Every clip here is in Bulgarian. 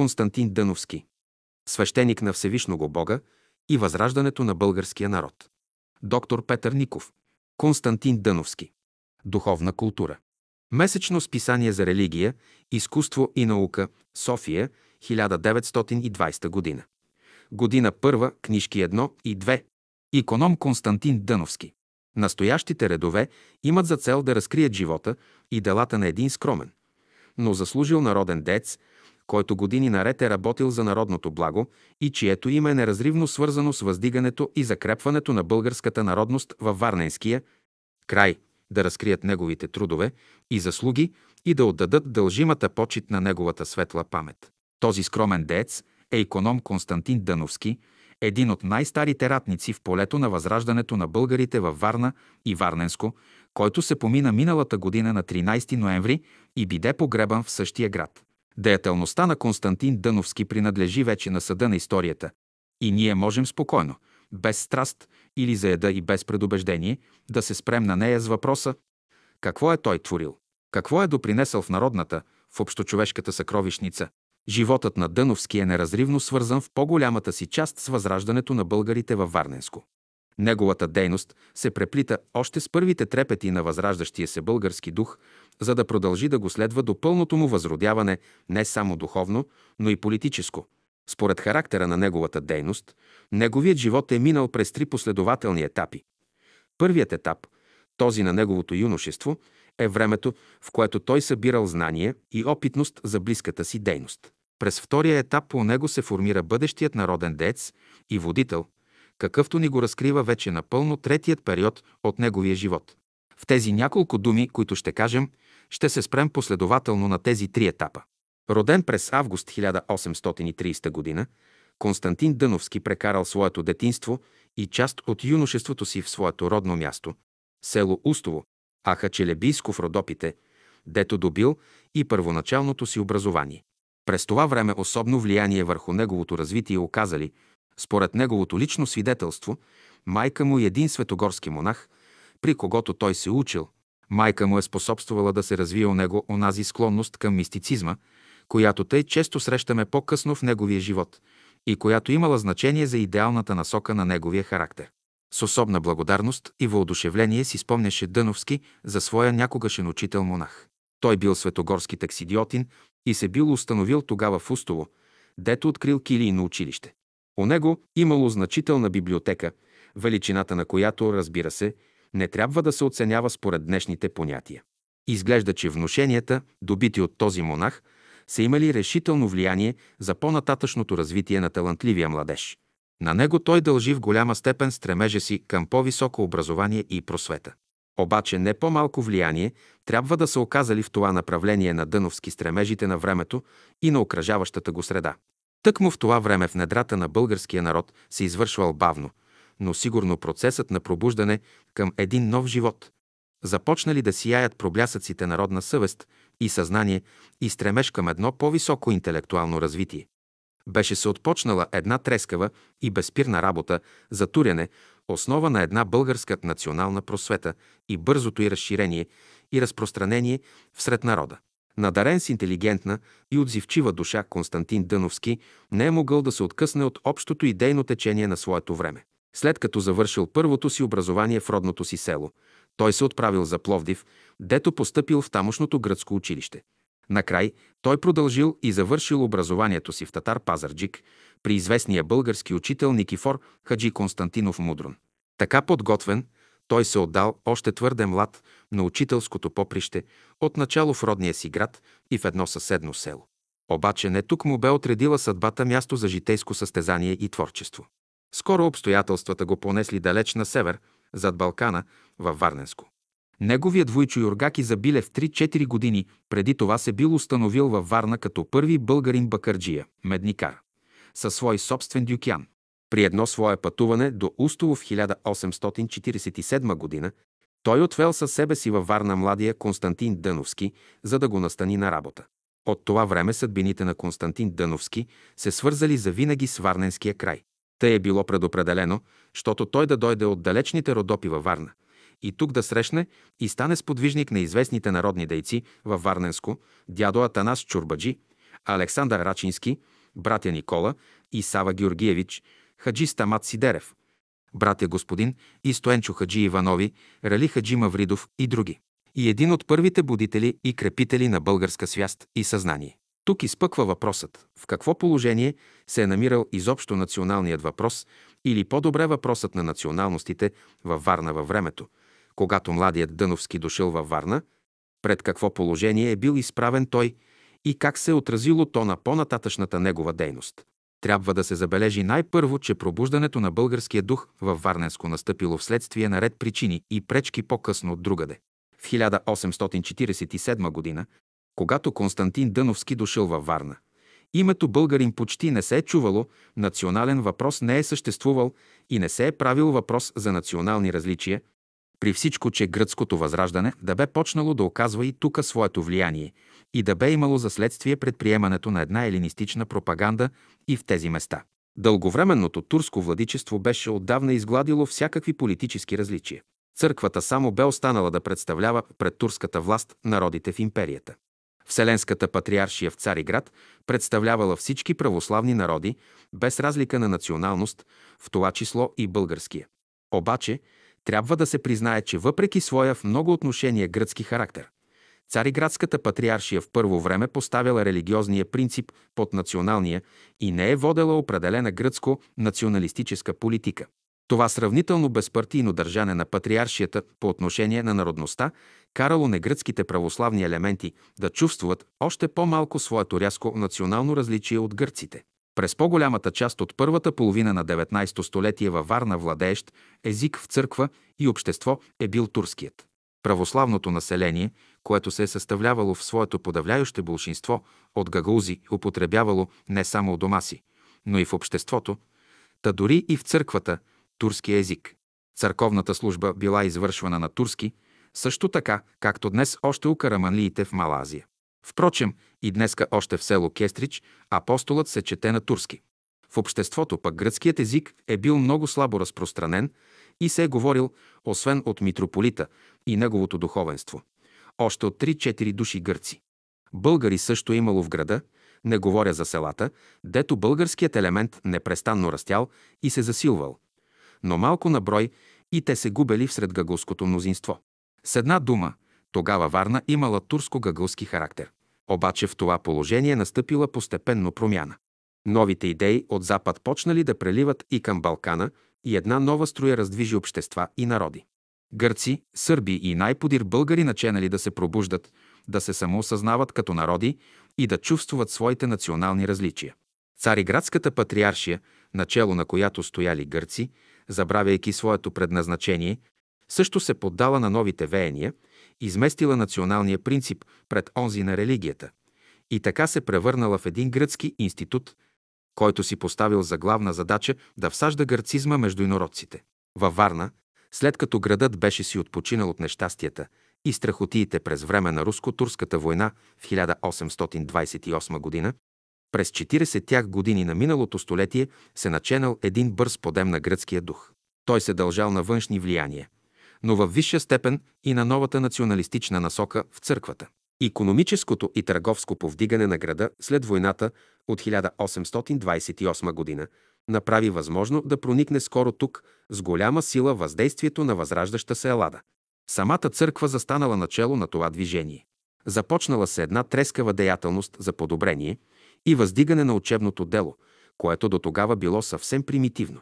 Константин Дъновски. Свещеник на Всевишного Бога и възраждането на българския народ. Доктор Петър Ников. Константин Дъновски. Духовна култура. Месечно списание за религия, изкуство и наука, София, 1920 година. Година първа, книжки 1 и 2. Иконом Константин Дъновски. Настоящите редове имат за цел да разкрият живота и делата на един скромен, но заслужил народен дец, който години наред е работил за народното благо и чието име е неразривно свързано с въздигането и закрепването на българската народност във Варненския край, да разкрият неговите трудове и заслуги и да отдадат дължимата почет на неговата светла памет. Този скромен деец е иконом Константин Дъновски, един от най-старите ратници в полето на възраждането на българите във Варна и Варненско, който се помина миналата година на 13 ноември и биде погребан в същия град. Деятелността на Константин Дъновски принадлежи вече на съда на историята и ние можем спокойно, без страст или заеда и без предубеждение, да се спрем на нея с въпроса какво е той творил, какво е допринесъл в народната, в общочовешката съкровищница. Животът на Дъновски е неразривно свързан в по-голямата си част с възраждането на българите във Варненско. Неговата дейност се преплита още с първите трепети на възраждащия се български дух, за да продължи да го следва до пълното му възродяване не само духовно, но и политическо. Според характера на неговата дейност, неговият живот е минал през три последователни етапи. Първият етап, този на неговото юношество, е времето, в което той събирал знания и опитност за близката си дейност. През втория етап по него се формира бъдещият народен дец и водител, какъвто ни го разкрива вече напълно третият период от неговия живот. В тези няколко думи, които ще кажем, ще се спрем последователно на тези три етапа. Роден през август 1830 г., Константин Дъновски прекарал своето детинство и част от юношеството си в своето родно място, село Устово, Ахачелебийско в Родопите, дето добил и първоначалното си образование. През това време особено влияние върху неговото развитие оказали, според неговото лично свидетелство, майка му и един светогорски монах, при когото той се учил. Майка му е способствала да се развие у него онази склонност към мистицизма, която тъй често срещаме по-късно в неговия живот и която имала значение за идеалната насока на неговия характер. С особна благодарност и въодушевление си спомняше Дъновски за своя някогашен учител монах. Той бил светогорски таксидиотин и се бил установил тогава в Устово, дето открил килийно училище. У него имало значителна библиотека, величината на която, разбира се, не трябва да се оценява според днешните понятия. Изглежда, че внушенията, добити от този монах, са имали решително влияние за по-нататъчното развитие на талантливия младеж. На него той дължи в голяма степен стремежа си към по-високо образование и просвета. Обаче не по-малко влияние трябва да са оказали в това направление на Дъновски стремежите на времето и на окръжаващата го среда. Тъкмо в това време в недрата на българския народ се извършвал бавно, но сигурно процесът на пробуждане към един нов живот. Започнали да сияят проблясъците народна съвест и съзнание и стремеж към едно по-високо интелектуално развитие. Беше се отпочнала една трескава и безпирна работа за туряне, основа на една българска национална просвета и бързото й разширение и разпространение всред народа. Надарен с интелигентна и отзивчива душа Константин Дъновски не е могъл да се откъсне от общото идейно течение на своето време. След като завършил първото си образование в родното си село, той се отправил за Пловдив, дето постъпил в тамошното гръцко училище. Накрай той продължил и завършил образованието си в Татар Пазарджик при известния български учител Никифор Хаджи Константинов Мудрон. Така подготвен, той се отдал още твърде млад на учителското поприще, отначало в родния си град и в едно съседно село. Обаче не тук му бе отредила съдбата място за житейско състезание и творчество. Скоро обстоятелствата го понесли далеч на север, зад Балкана, във Варненско. Неговият Войчо Юргаки забиле в 3-4 години преди това се бил установил във Варна като първи българин бакарджия, медникар, със свой собствен дюкян. При едно свое пътуване до Устово в 1847 година той отвел със себе си във Варна младия Константин Дъновски, за да го настани на работа. От това време съдбините на Константин Дъновски се свързали за винаги с Варненския край. Тъй е било предопределено, защото той да дойде от далечните родопи във Варна и тук да срещне и стане сподвижник на известните народни дейци във Варненско, дядо Атанас Чурбаджи, Александър Рачински, братя Никола и Сава Георгиевич, Хаджи Стамат Сидерев, братя Господин и Стоенчо Хаджи Иванови, Рали Хаджи Мавридов и други. И един от първите будители и крепители на българска свяст и съзнание. Тук изпъква въпросът в какво положение се е намирал изобщо националният въпрос или по-добре въпросът на националностите във Варна във времето, когато младият Дъновски дошъл във Варна, пред какво положение е бил изправен той и как се е отразило то на по-нататъчната негова дейност. Трябва да се забележи най-първо, че пробуждането на българския дух във Варненско настъпило вследствие на ред причини и пречки по-късно от другаде. В 1847 година, когато Константин Дъновски дошъл във Варна, името българин почти не се е чувало, национален въпрос не е съществувал и не се е правил въпрос за национални различия, при всичко, че гръцкото възраждане да бе почнало да оказва и тук своето влияние и да бе имало за следствие предприемането на една елинистична пропаганда и в тези места. Дълговременното турско владичество беше отдавна изгладило всякакви политически различия. Църквата само бе останала да представлява пред турската власт народите в империята. Вселенската патриаршия в Цариград представлявала всички православни народи, без разлика на националност, в това число и българския. Обаче, трябва да се признае, че въпреки своя в много отношения гръцки характер, Цариградската патриаршия в първо време поставяла религиозния принцип под националния и не е водела определена гръцко-националистическа политика. Това сравнително безпартийно държане на патриаршията по отношение на народността карало негръцките православни елементи да чувствуват още по-малко своето рязко национално различие от гърците. През по-голямата част от първата половина на 19 столетие във Варна владеещ език в църква и общество е бил турският. Православното население, което се е съставлявало в своето подавляюще большинство от гагаузи, употребявало не само у дома си, но и в обществото, та дори и в църквата, турски език. Църковната служба била извършвана на турски, също така, както днес още у караманлиите в Малазия. Впрочем, и днеска още в село Кестрич апостолът се чете на турски. В обществото пък гръцкият език е бил много слабо разпространен и се е говорил, освен от митрополита и неговото духовенство, още от 3-4 души гърци. Българи също е имало в града, не говоря за селата, дето българският елемент непрестанно растял и се засилвал. Но малко на брой и те се губели всред гъгълското мнозинство. С една дума, тогава Варна имала турско-гъгълски характер. Обаче в това положение настъпила постепенно промяна. Новите идеи от Запад почнали да преливат и към Балкана и една нова струя раздвижи общества и народи. Гърци, сърби и най-подир българи наченали да се пробуждат, да се самоосъзнават като народи и да чувствуват своите национални различия. Цариградската патриаршия, начало на която стояли гърци, забравяйки своето предназначение, също се поддала на новите веяния, изместила националния принцип пред онзи на религията и така се превърнала в един гръцки институт, който си поставил за главна задача да всажда гърцизма между инородците. Във Варна, след като градът беше си отпочинал от нещастията и страхотиите през време на руско-турската война в 1828 година, през 40 тях години на миналото столетие се наченал един бърз подем на гръцкия дух. Той се дължал на външни влияния – но в висша степен и на новата националистична насока в църквата. Икономическото и търговско повдигане на града след войната от 1828 година направи възможно да проникне скоро тук с голяма сила въздействието на възраждаща се Елада. Самата църква застанала начало на това движение. Започнала се една трескава деятелност за подобрение и въздигане на учебното дело, което до тогава било съвсем примитивно.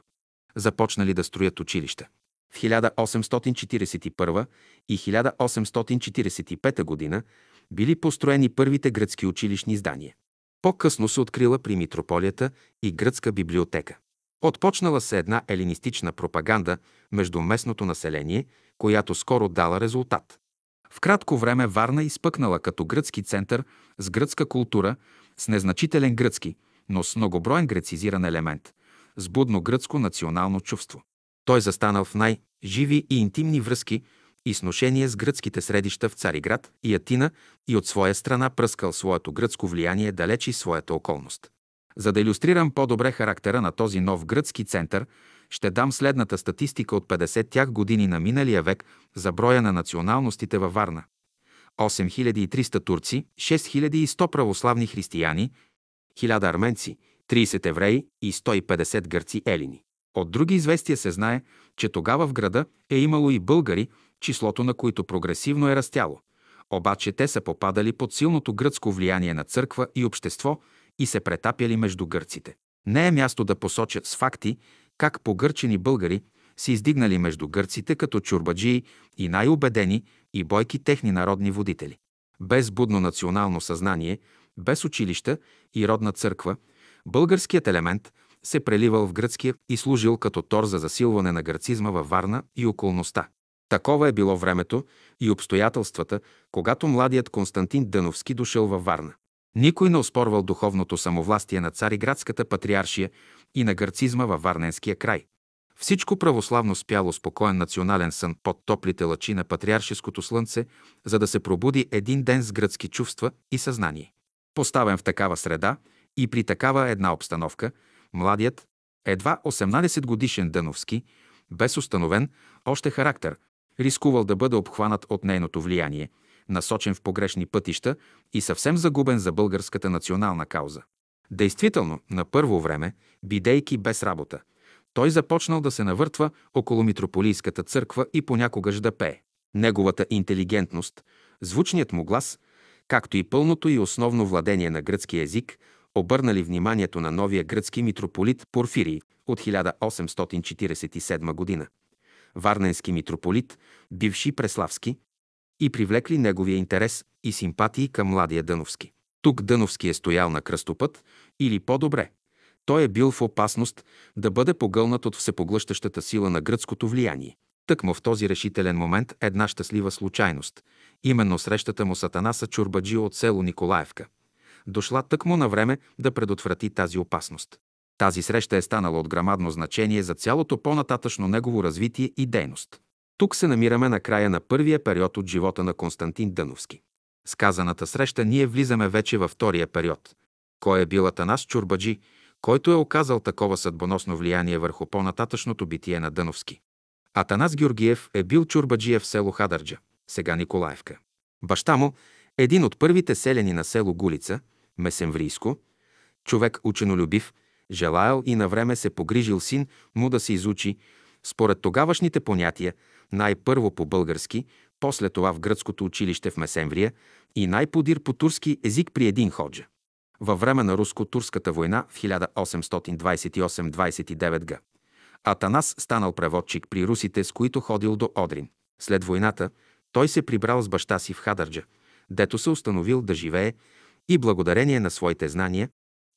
Започнали да строят училища. В 1841 и 1845 година били построени първите гръцки училищни здания. По-късно се открила при митрополията и гръцка библиотека. Отпочнала се една елинистична пропаганда между местното население, която скоро дала резултат. В кратко време Варна изпъкнала като гръцки център с гръцка култура, с незначителен гръцки, но с многоброен грецизиран елемент, с будно гръцко национално чувство. Той застанал в най-живи и интимни връзки и сношение с гръцките средища в Цариград и Атина и от своя страна пръскал своето гръцко влияние далеч и своята околност. За да илюстрирам по-добре характера на този нов гръцки център, ще дам следната статистика от 50 тях години на миналия век за броя на националностите във Варна. 8300 турци, 6100 православни християни, 1000 арменци, 30 евреи и 150 гърци елини. От други известия се знае, че тогава в града е имало и българи, числото на които прогресивно е растяло. Обаче те са попадали под силното гръцко влияние на църква и общество и се претапяли между гърците. Не е място да посочат с факти как погърчени българи се издигнали между гърците като чурбаджии и най-убедени и бойки техни народни водители. Без будно национално съзнание, без училища и родна църква, българският елемент се преливал в гръцкия и служил като тор за засилване на гръцизма във Варна и околността. Такова е било времето и обстоятелствата, когато младият Константин Дъновски дошъл във Варна. Никой не оспорвал духовното самовластие на цариградската патриаршия и на гърцизма във Варненския край. Всичко православно спяло спокоен национален сън под топлите лъчи на патриаршеското слънце, за да се пробуди един ден с гръцки чувства и съзнание. Поставен в такава среда и при такава една обстановка, младият, едва 18 годишен Дъновски, без установен още характер, рискувал да бъде обхванат от нейното влияние, насочен в погрешни пътища и съвсем загубен за българската национална кауза. Действително, на първо време, бидейки без работа, той започнал да се навъртва около митрополийската църква и понякогаш да пее. Неговата интелигентност, звучният му глас, както и пълното и основно владение на гръцки език, обърнали вниманието на новия гръцки митрополит Порфирий от 1847 година. Варненски митрополит, бивши Преславски, и привлекли неговия интерес и симпатии към младия Дъновски. Тук Дъновски е стоял на кръстопът или по-добре, той е бил в опасност да бъде погълнат от всепоглъщащата сила на гръцкото влияние. Тъкмо в този решителен момент една щастлива случайност, именно срещата му Сатанаса Чурбаджи от село Николаевка, дошла тъкмо на време да предотврати тази опасност. Тази среща е станала от грамадно значение за цялото по-нататъчно негово развитие и дейност. Тук се намираме на края на първия период от живота на Константин Дъновски. С казаната среща ние влизаме вече във втория период. Кой е бил Атанас Чурбаджи, който е оказал такова съдбоносно влияние върху по-нататъчното битие на Дъновски. Атанас Георгиев е бил чурбаджиев в село Хадърджа, сега Николаевка. Баща му, един от първите селени на село Гулица, Месемврийско, човек ученолюбив, желаял и на време се погрижил син му да се изучи, според тогавашните понятия, най-първо по български, после това в гръцкото училище в Месемврия и най-подир по турски език при един ходжа. Във време на руско-турската война в 1828-29 г. Атанас станал преводчик при русите, с които ходил до Одрин. След войната той се прибрал с баща си в Хадърджа, дето се установил да живее и благодарение на своите знания,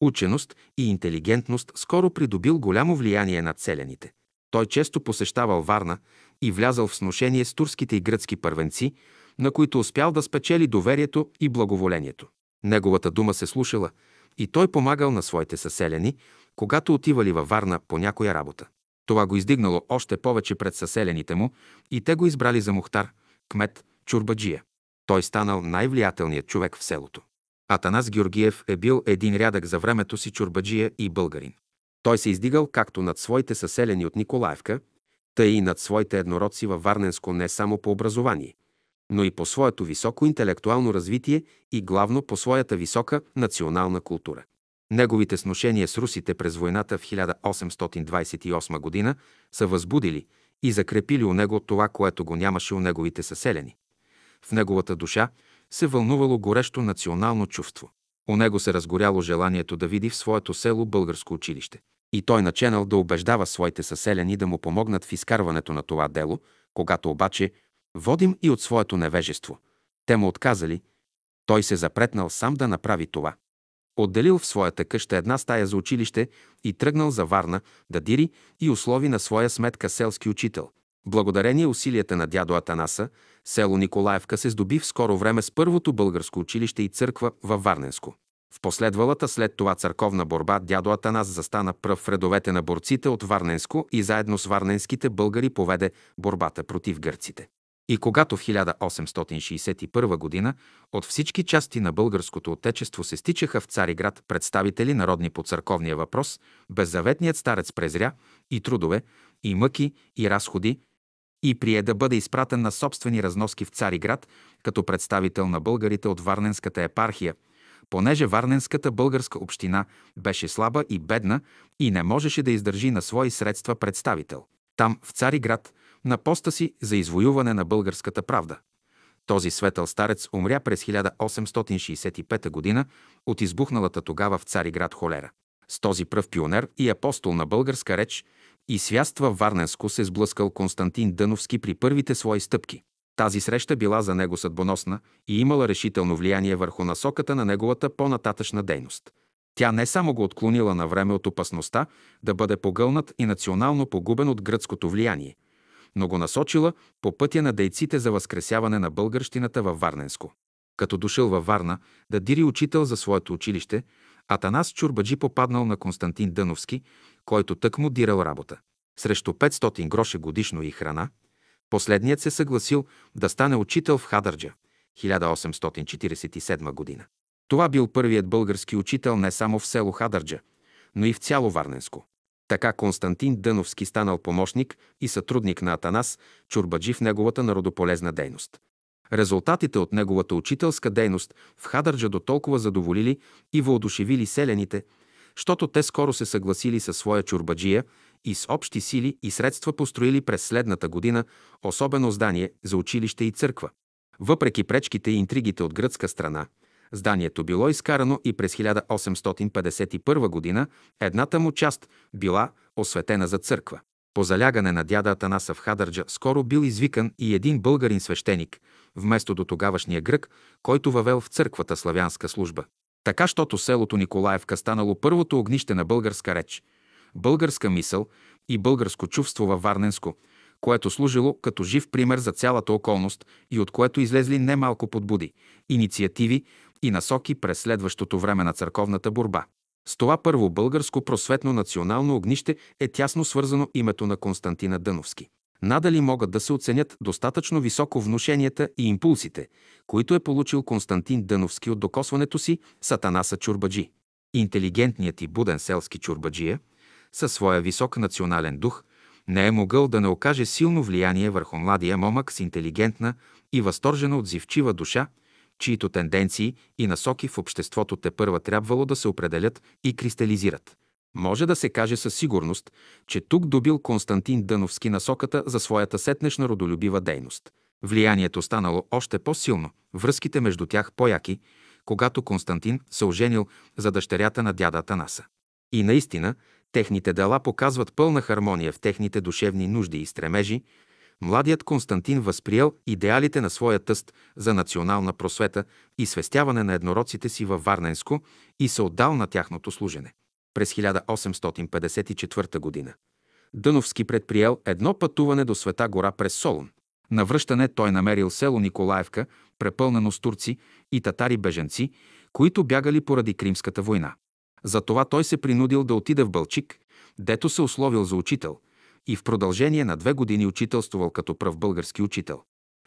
ученост и интелигентност скоро придобил голямо влияние над селените. Той често посещавал Варна и влязал в сношение с турските и гръцки първенци, на които успял да спечели доверието и благоволението. Неговата дума се слушала и той помагал на своите съселени, когато отивали във Варна по някоя работа. Това го издигнало още повече пред съселените му и те го избрали за Мухтар, кмет, чурбаджия. Той станал най-влиятелният човек в селото. Атанас Георгиев е бил един рядък за времето си чурбаджия и българин. Той се издигал както над своите съселени от Николаевка, тъй и над своите еднородци във Варненско не само по образование, но и по своето високо интелектуално развитие и главно по своята висока национална култура. Неговите сношения с русите през войната в 1828 година са възбудили и закрепили у него това, което го нямаше у неговите съселени. В неговата душа се вълнувало горещо национално чувство. У него се разгоряло желанието да види в своето село българско училище. И той наченал да убеждава своите съселени да му помогнат в изкарването на това дело, когато обаче Водим и от своето невежество. Те му отказали. Той се запретнал сам да направи това. Отделил в своята къща една стая за училище и тръгнал за Варна да дири и услови на своя сметка селски учител. Благодарение усилията на дядо Атанаса, село Николаевка се здоби в скоро време с първото българско училище и църква във Варненско. В последвалата след това църковна борба дядо Атанас застана пръв в редовете на борците от Варненско и заедно с варненските българи поведе борбата против гърците. И когато в 1861 г. от всички части на българското отечество се стичаха в Цариград представители народни по църковния въпрос, беззаветният старец презря и трудове, и мъки, и разходи, и прие да бъде изпратен на собствени разноски в Цариград като представител на българите от Варненската епархия, Понеже Варненската българска община беше слаба и бедна и не можеше да издържи на свои средства представител. Там, в Цариград, на поста си за извоюване на българската правда. Този светъл старец умря през 1865 г. от избухналата тогава в Цариград холера. С този пръв пионер и апостол на българска реч и свяства Варненско се сблъскал Константин Дъновски при първите свои стъпки. Тази среща била за него съдбоносна и имала решително влияние върху насоката на неговата по-нататъчна дейност. Тя не само го отклонила на време от опасността да бъде погълнат и национално погубен от гръцкото влияние, но го насочила по пътя на дейците за възкресяване на българщината във Варненско. Като дошъл във Варна да дири учител за своето училище, Атанас Чурбаджи попаднал на Константин Дъновски, който тък му дирал работа. Срещу 500 гроша годишно и храна, последният се съгласил да стане учител в Хадърджа, 1847 година. Това бил първият български учител не само в село Хадърджа, но и в цяло Варненско. Така Константин Дъновски станал помощник и сътрудник на Атанас Чурбаджи в неговата народополезна дейност. Резултатите от неговата учителска дейност в Хадърджа до толкова задоволили и въодушевили селените, щото те скоро се съгласили със своя чурбаджия и с общи сили и средства построили през следната година особено здание за училище и църква. Въпреки пречките и интригите от гръцка страна, зданието било изкарано и през 1851 година едната му част била осветена за църква. По залягане на дяда Атанаса в Хадърджа скоро бил извикан и един българин свещеник, вместо до тогавашния грък, който въвел в църквата славянска служба. Така, щото селото Николаевка станало първото огнище на българска реч, българска мисъл и българско чувство във Варненско, което служило като жив пример за цялата околност и от което излезли немалко подбуди, инициативи и насоки през следващото време на църковната борба. С това първо българско просветно национално огнище е тясно свързано името на Константина Дъновски. Надали могат да се оценят достатъчно високо внушенията и импулсите, които е получил Константин Дъновски от докосването си с Атанаса Чурбаджи. Интелигентният и буден селски чурбаджия, със своя висок национален дух, не е могъл да не окаже силно влияние върху младия момък с интелигентна и възторжена отзивчива душа, чието тенденции и насоки в обществото те първа трябвало да се определят и кристализират. Може да се каже със сигурност, че тук добил Константин Дъновски насоката за своята сетнешна родолюбива дейност. Влиянието станало още по-силно, връзките между тях по-яки, когато Константин се оженил за дъщерята на дяда Танаса. И наистина, техните дела показват пълна хармония в техните душевни нужди и стремежи, младият Константин възприел идеалите на своя тъст за национална просвета и свестяване на еднороците си във Варненско и се отдал на тяхното служене. През 1854 г. Дъновски предприел едно пътуване до Света гора през Солун. На връщане той намерил село Николаевка, препълнено с турци и татари беженци, които бягали поради Кримската война. Затова той се принудил да отиде в Бълчик, дето се условил за учител – и в продължение на две години учителствувал като пръв български учител.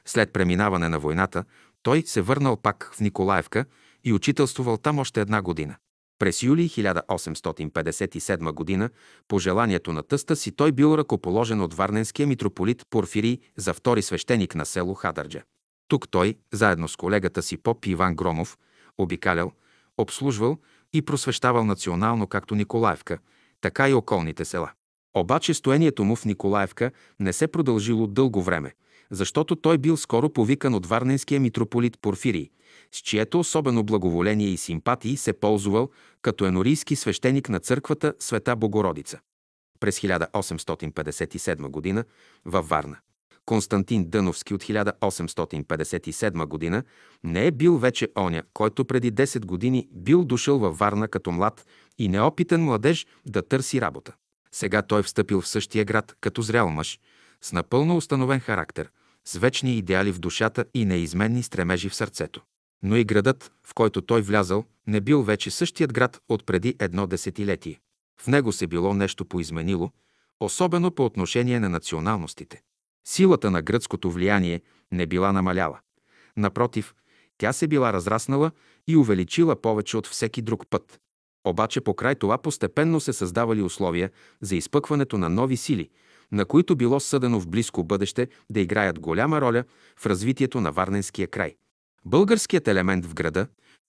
След преминаване на войната, той се върнал пак в Николаевка и учителствувал там още една година. През юли 1857 година, по желанието на тъста си, той бил ръкоположен от варненския митрополит Порфирий за втори свещеник на село Хадърджа. Тук той, заедно с колегата си поп Иван Громов, обикалял, обслужвал и просвещавал национално както Николаевка, така и околните села. Обаче стоението му в Николаевка не се продължило дълго време, защото той бил скоро повикан от варненския митрополит Порфирий, с чието особено благоволение и симпатии се ползвал като енорийски свещеник на църквата Света Богородица. През 1857 г. във Варна. Константин Дъновски от 1857 г. не е бил вече оня, който преди 10 години бил дошъл във Варна като млад и неопитен младеж да търси работа. Сега той встъпил в същия град като зрял мъж, с напълно установен характер, с вечни идеали в душата и неизменни стремежи в сърцето. Но и градът, в който той влязал, не бил вече същият град от преди едно десетилетие. В него се било нещо поизменило, особено по отношение на националностите. Силата на гръцкото влияние не била намаляла. Напротив, тя се била разраснала и увеличила повече от всеки друг път. Обаче покрай това постепенно се създавали условия за изпъкването на нови сили, на които било съдено в близко бъдеще да играят голяма роля в развитието на Варненския край. Българският елемент в града,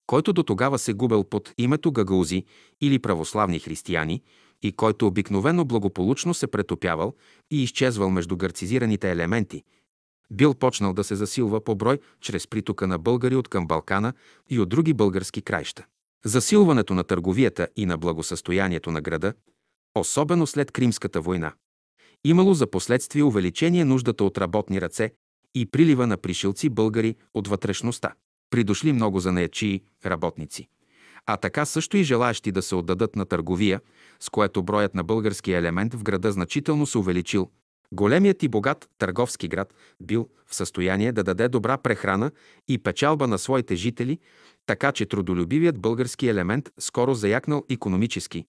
който до тогава се губел под името гагаузи или православни християни и който обикновено благополучно се претопявал и изчезвал между гърцизираните елементи, бил почнал да се засилва по брой чрез притока на българи от към Балкана и от други български краища. Засилването на търговията и на благосъстоянието на града, особено след Кримската война, имало за последствие увеличение нуждата от работни ръце и прилива на пришелци българи от вътрешността. Придошли много занаячии, работници. А така също и желаящи да се отдадат на търговия, с което броят на българския елемент в града значително се увеличил. Големият и богат търговски град бил в състояние да даде добра прехрана и печалба на своите жители, така че трудолюбивият български елемент скоро заякнал економически,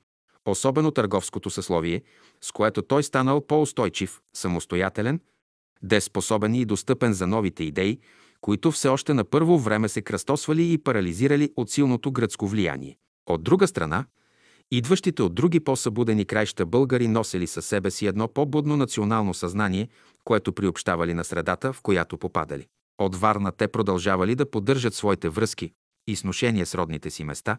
особено търговското съсловие, с което той станал по-устойчив, самостоятелен, деспособен и достъпен за новите идеи, които все още на първо време се кръстосвали и парализирали от силното гръцко влияние. От друга страна, идващите от други по-събудени краища българи носели със себе си едно по-будно национално съзнание, което приобщавали на средата, в която попадали. От Варна те продължавали да поддържат своите връзки и сношения с родните си места,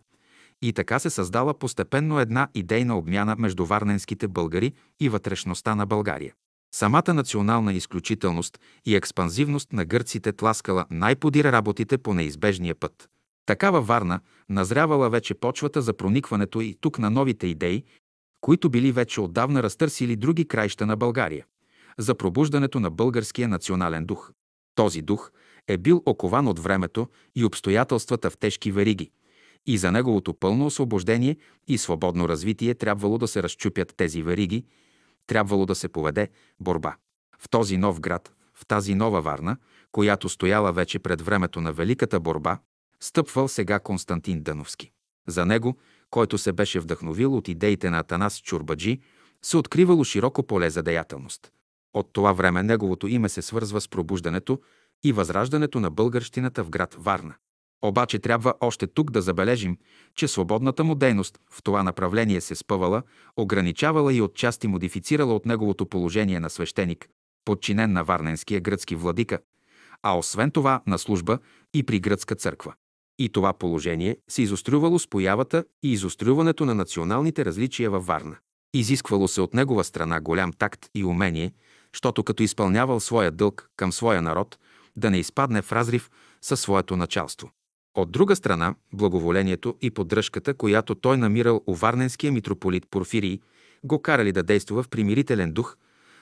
и така се създала постепенно една идейна обмяна между варненските българи и вътрешността на България. Самата национална изключителност и експанзивност на гърците тласкала най-подира работите по неизбежния път. Такава Варна назрявала вече почвата за проникването и тук на новите идеи, които били вече отдавна разтърсили други краища на България, за пробуждането на българския национален дух. Този дух е бил окован от времето и обстоятелствата в тежки вериги, и за неговото пълно освобождение и свободно развитие трябвало да се разчупят тези вериги трябвало да се поведе борба. В този нов град, в тази нова Варна, която стояла вече пред времето на Великата борба, стъпвал сега Константин Дъновски. За него, който се беше вдъхновил от идеите на Атанас Чурбаджи, се откривало широко поле за деятелност. От това време неговото име се свързва с пробуждането и възраждането на българщината в град Варна. Обаче трябва още тук да забележим, че свободната му дейност в това направление се спъвала, ограничавала и отчасти модифицирала от неговото положение на свещеник, подчинен на варненския гръцки владика, а освен това на служба и при гръцка църква. И това положение се изострювало с появата и изострюването на националните различия във Варна. Изисквало се от негова страна голям такт и умение, защото като изпълнявал своя дълг към своя народ, да не изпадне в разрив със своето началство. От друга страна, благоволението и поддръжката, която той намирал у варненския митрополит Порфирий, го карали да действа в примирителен дух,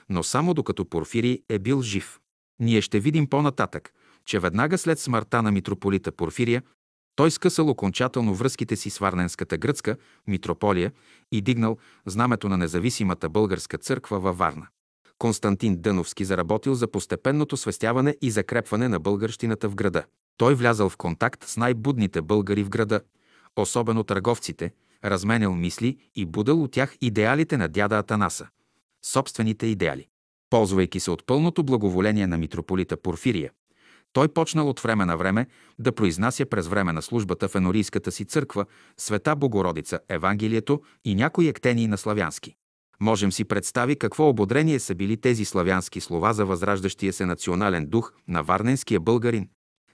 но само докато Порфирий е бил жив. Ние ще видим по-нататък, че веднага след смъртта на митрополита Порфирия, той скъсал окончателно връзките си с Варненската гръцка митрополия и дигнал знамето на независимата българска църква във Варна. Константин Дъновски заработил за постепенното свестяване и закрепване на българщината в града. Той влязал в контакт с най-будните българи в града, особено търговците, разменял мисли и будал от тях идеалите на дяда Атанаса, собствените идеали. Ползвайки се от пълното благоволение на митрополита Порфирия, той почнал от време на време да произнася през време на службата в енорийската си църква Света Богородица, Евангелието и някои ектении на славянски. Можем си представи какво ободрение са били тези славянски слова за възраждащия се национален дух на варненския българин,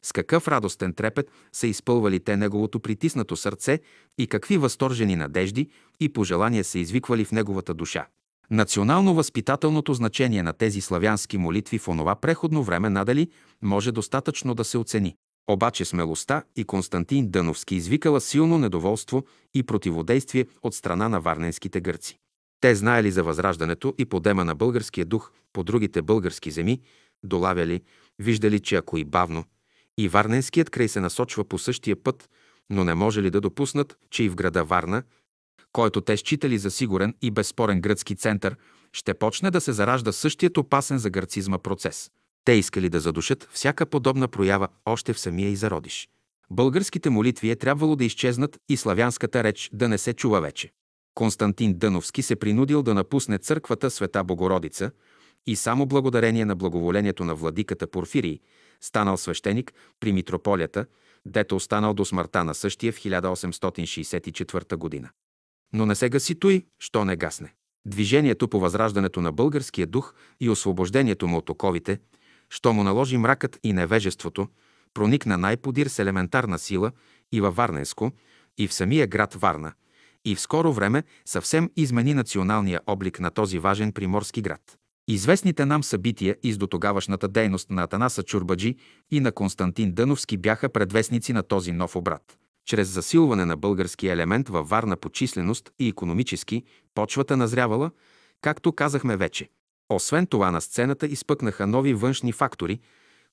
с какъв радостен трепет са изпълвали те неговото притиснато сърце и какви възторжени надежди и пожелания са извиквали в неговата душа. Национално-възпитателното значение на тези славянски молитви в онова преходно време надали може достатъчно да се оцени. Обаче смелостта и Константин Дъновски извикала силно недоволство и противодействие от страна на варненските гърци. Те знаели за възраждането и подема на българския дух по другите български земи, долавяли, виждали, че ако и бавно, и Варненският край се насочва по същия път, но не може ли да допуснат, че и в града Варна, който те считали за сигурен и безспорен гръцки център, ще почне да се заражда същият опасен за гърцизма процес. Те искали да задушат всяка подобна проява още в самия и зародиш. Българските молитви е трябвало да изчезнат и славянската реч да не се чува вече. Константин Дъновски се принудил да напусне църквата Света Богородица и само благодарение на благоволението на владиката Порфирий станал свещеник при митрополията, дето останал до смъртта на същия в 1864 година. Но не се гаси той, що не гасне. Движението по възраждането на българския дух и освобождението му от оковите, що му наложи мракът и невежеството, проникна най-подир с елементарна сила и във Варненско, и в самия град Варна, и в скоро време съвсем измени националния облик на този важен приморски град. Известните нам събития из до тогавашната дейност на Атанаса Чурбаджи и на Константин Дъновски бяха предвестници на този нов обрат. Чрез засилване на българския елемент във Варна по численост и економически, почвата назрявала, както казахме вече. Освен това на сцената изпъкнаха нови външни фактори,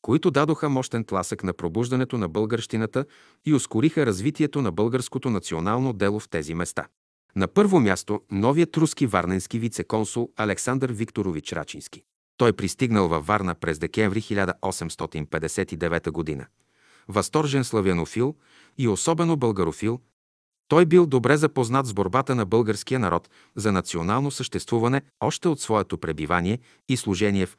които дадоха мощен тласък на пробуждането на българщината и ускориха развитието на българското национално дело в тези места. На първо място новият руски варненски вице-консул Александър Викторович Рачински. Той пристигнал във Варна през декември 1859 г. Възторжен славянофил и особено българофил, той бил добре запознат с борбата на българския народ за национално съществуване още от своето пребивание и служение в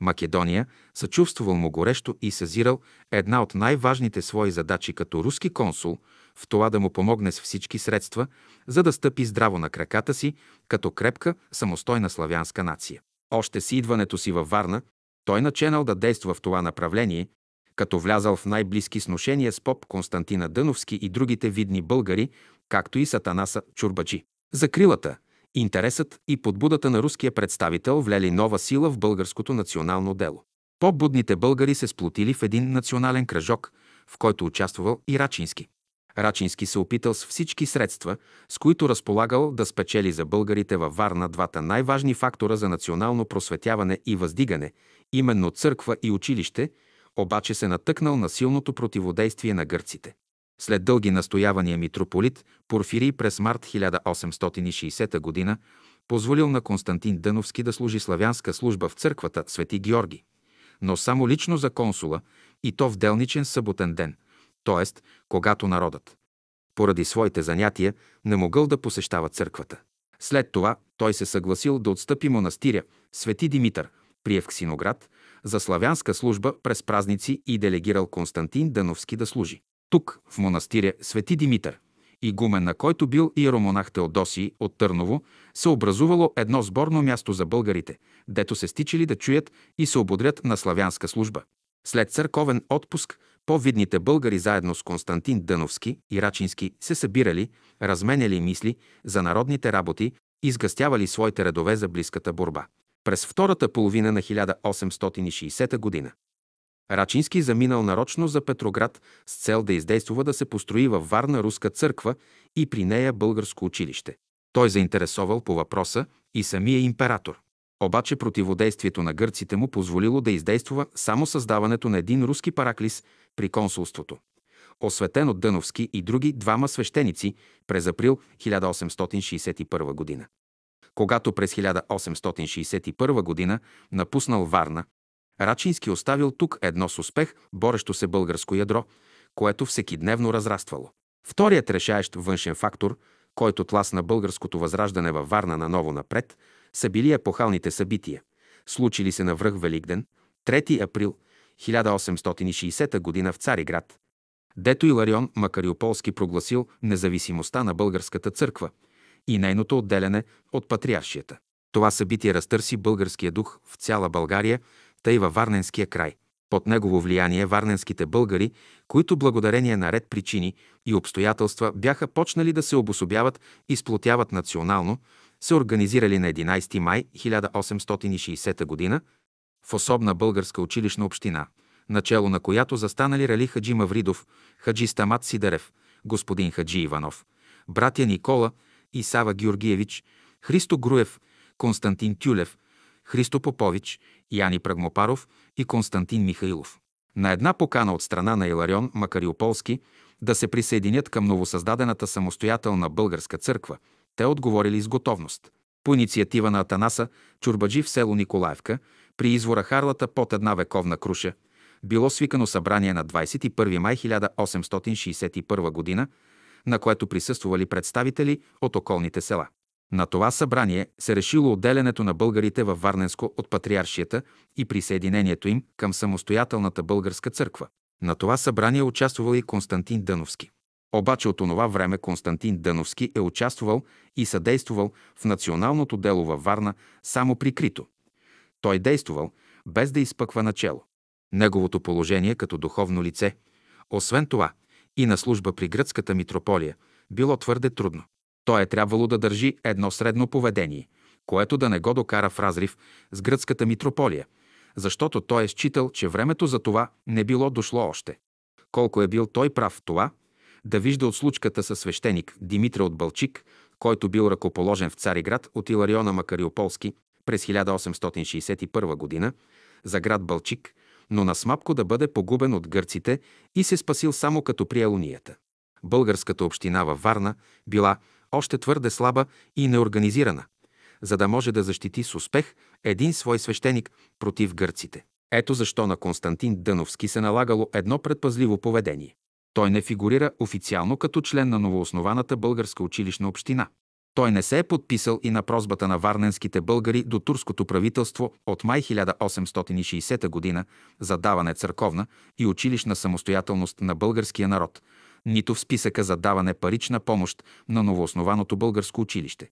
Македония, съчувствувал му горещо и съзирал една от най-важните свои задачи като руски консул в това да му помогне с всички средства, за да стъпи здраво на краката си като крепка, самостойна славянска нация. Още с идването си във Варна, той начинал да действа в това направление, като влязал в най-близки сношения с поп Константина Дъновски и другите видни българи, както и Сатанаса Чурбачи. Закрилата, интересът и подбудата на руския представител влели нова сила в българското национално дело. По-будните българи се сплотили в един национален кръжок, в който участвал и Рачински. Рачински се опитал с всички средства, с които разполагал да спечели за българите във Варна двата най-важни фактора за национално просветяване и въздигане, именно църква и училище, обаче се натъкнал на силното противодействие на гърците. След дълги настоявания митрополит Порфирий през март 1860 г. позволил на Константин Дъновски да служи славянска служба в църквата Свети Георги, но само лично за консула и то в делничен съботен ден, т.е. когато народът, поради своите занятия, не могъл да посещава църквата. След това той се съгласил да отстъпи монастиря Свети Димитър при Евксиноград за славянска служба през празници и делегирал Константин Дъновски да служи. Тук, в монастиря Свети Димитър, игумен на който бил иеромонах Теодосий от Търново, се образувало едно сборно място за българите, дето се стичали да чуят и се ободрят на славянска служба. След църковен отпуск, по-видните българи заедно с Константин Дъновски и Рачински се събирали, разменяли мисли за народните работи и сгъстявали своите редове за близката борба. През втората половина на 1860 година Рачински заминал нарочно за Петроград с цел да издействува да се построи във Варна руска църква и при нея българско училище. Той заинтересовал по въпроса и самия император. Обаче противодействието на гърците му позволило да издействува само създаването на един руски параклис при консулството. Осветен от Дъновски и други двама свещеници през април 1861 година. Когато през 1861 година напуснал Варна, Рачински оставил тук едно с успех, борещо се българско ядро, което всекидневно разраствало. Вторият решаещ външен фактор, който тласна българското възраждане във Варна наново напред, са били епохалните събития, случили се на връх Великден, 3 април 1860 г. в Цариград, дето Иларион Макариополски прогласил независимостта на българската църква и нейното отделяне от патриаршията. Това събитие разтърси българския дух в цяла България тъй във Варненския край. Под негово влияние варненските българи, които благодарение на ред причини и обстоятелства бяха почнали да се обособяват и сплотяват национално, се организирали на 11 май 1860 г. в особна българска училищна община, начало на която застанали Рали Хаджи Мавридов, Хаджи Стамат Сидарев, господин Хаджи Иванов, братя Никола и Сава Георгиевич, Христо Груев, Константин Тюлев, Христо Попович, Яни Прагмопаров и Константин Михайлов. На една покана от страна на Иларион Макариополски да се присъединят към новосъздадената самостоятелна българска църква, те отговорили с готовност. По инициатива на Атанаса, чурбаджи в село Николаевка, при извора Харлата под една вековна круша, било свикано събрание на 21 май 1861 г., на което присъствували представители от околните села. На това събрание се решило отделянето на българите във Варненско от патриаршията и присъединението им към самостоятелната българска църква. На това събрание участвал и Константин Дъновски. Обаче от онова време Константин Дъновски е участвал и съдействувал в националното дело във Варна само прикрито. Той действувал, без да изпъква начало. Неговото положение като духовно лице, освен това и на служба при гръцката митрополия, било твърде трудно. Той е трябвало да държи едно средно поведение, което да не го докара в разрив с гръцката митрополия, защото той е считал, че времето за това не било дошло още. Колко е бил той прав в това, да вижда от случката със свещеник Димитра от Бълчик, който бил ръкоположен в Цариград от Илариона Макариополски през 1861 г. за град Бълчик, но на Смапко да бъде погубен от гърците и се спасил само като приел унията. Българската община във Варна била още твърде слаба и неорганизирана, за да може да защити с успех един свой свещеник против гърците. Ето защо на Константин Дъновски се налагало едно предпазливо поведение. Той не фигурира официално като член на новооснованата българска училищна община. Той не се е подписал и на прозбата на варненските българи до турското правителство от май 1860 г. за даване църковна и училищна самостоятелност на българския народ, нито в списъка за даване парична помощ на новооснованото българско училище.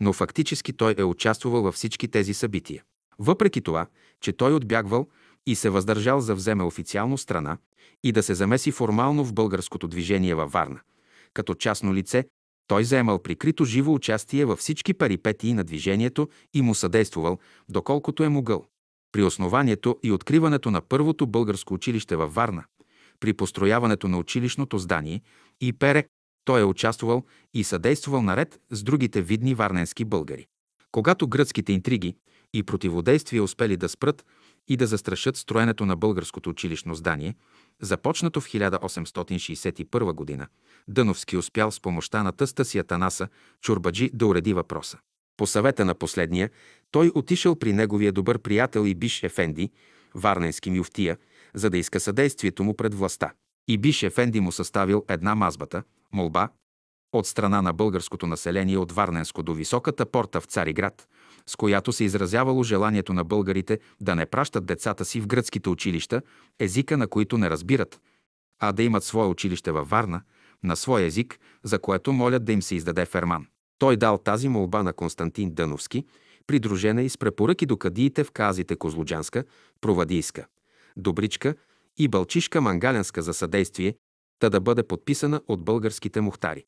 Но фактически той е участвал във всички тези събития. Въпреки това, че той отбягвал и се въздържал за вземе официално страна и да се замеси формално в българското движение във Варна. Като частно лице, той заемал прикрито живо участие във всички парипетии на движението и му съдействувал, доколкото е могъл. При основанието и откриването на първото българско училище във Варна, при построяването на училищното здание и пере, той е участвал и съдействувал наред с другите видни варненски българи. Когато гръцките интриги и противодействия успели да спрат и да застрашат строенето на българското училищно здание, започнато в 1861 г., Дъновски успял с помощта на тъста си Атанаса Чурбаджи да уреди въпроса. По съвета на последния, той отишъл при неговия добър приятел и биш Ефенди, варненски мюфтия, за да иска съдействието му пред властта. И биш Ефенди му съставил една мазбата, молба, от страна на българското население от Варненско до Високата порта в Цариград, с която се изразявало желанието на българите да не пращат децата си в гръцките училища, езика на които не разбират, а да имат свое училище във Варна, на свой език, за което молят да им се издаде ферман. Той дал тази молба на Константин Дъновски, придружена и с препоръки до кадиите в казите Козлуджанска, Провадийска, Добричка и Бълчишка Мангаленска за съдействие, та да бъде подписана от българските мухтари.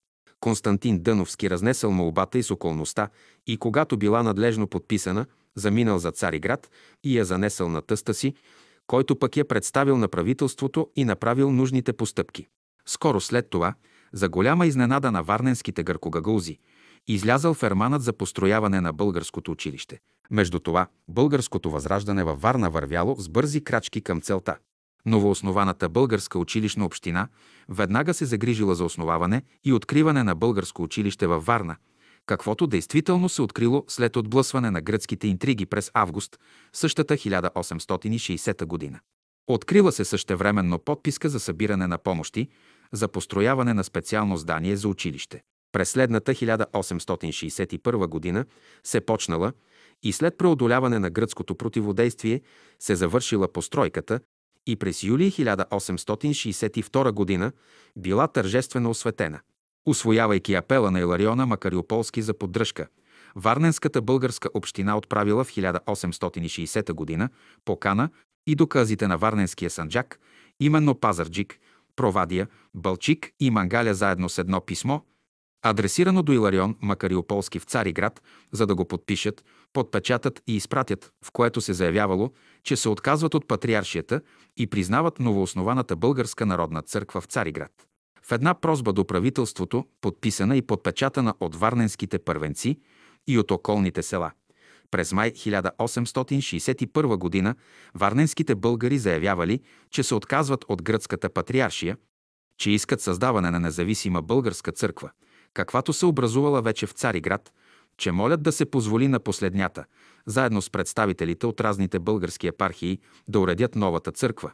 Константин Дъновски разнесъл молбата и с околността и когато била надлежно подписана, заминал за Цариград и я занесъл на тъста си, който пък я представил на правителството и направил нужните постъпки. Скоро след това, за голяма изненада на варненските гъркогагулзи, излязъл ферманът за построяване на българското училище. Между това, българското възраждане във Варна вървяло с бързи крачки към целта. Новооснованата българска училищна община веднага се загрижила за основаване и откриване на българско училище във Варна, каквото действително се открило след отблъсване на гръцките интриги през август същата 1860 година. Открила се същевременно подписка за събиране на помощи за построяване на специално здание за училище. През следната 1861 година се почнала и след преодоляване на гръцкото противодействие се завършила постройката и през юли 1862 г. била тържествено осветена. Освоявайки апела на Илариона Макариополски за поддръжка, Варненската българска община отправила в 1860 г. покана и доказите на Варненския санджак, именно Пазарджик, Провадия, Бълчик и Мангаля заедно с едно писмо, адресирано до Иларион Макариополски в Цариград, за да го подпишат, подпечатат и изпратят, в което се заявявало, че се отказват от патриаршията и признават новооснованата българска народна църква в Цариград. В една прозба до правителството, подписана и подпечатана от варненските първенци и от околните села. През май 1861 г. варненските българи заявявали, че се отказват от гръцката патриаршия, че искат създаване на независима българска църква, каквато се образувала вече в Цариград – че молят да се позволи на последнята, заедно с представителите от разните български епархии, да уредят новата църква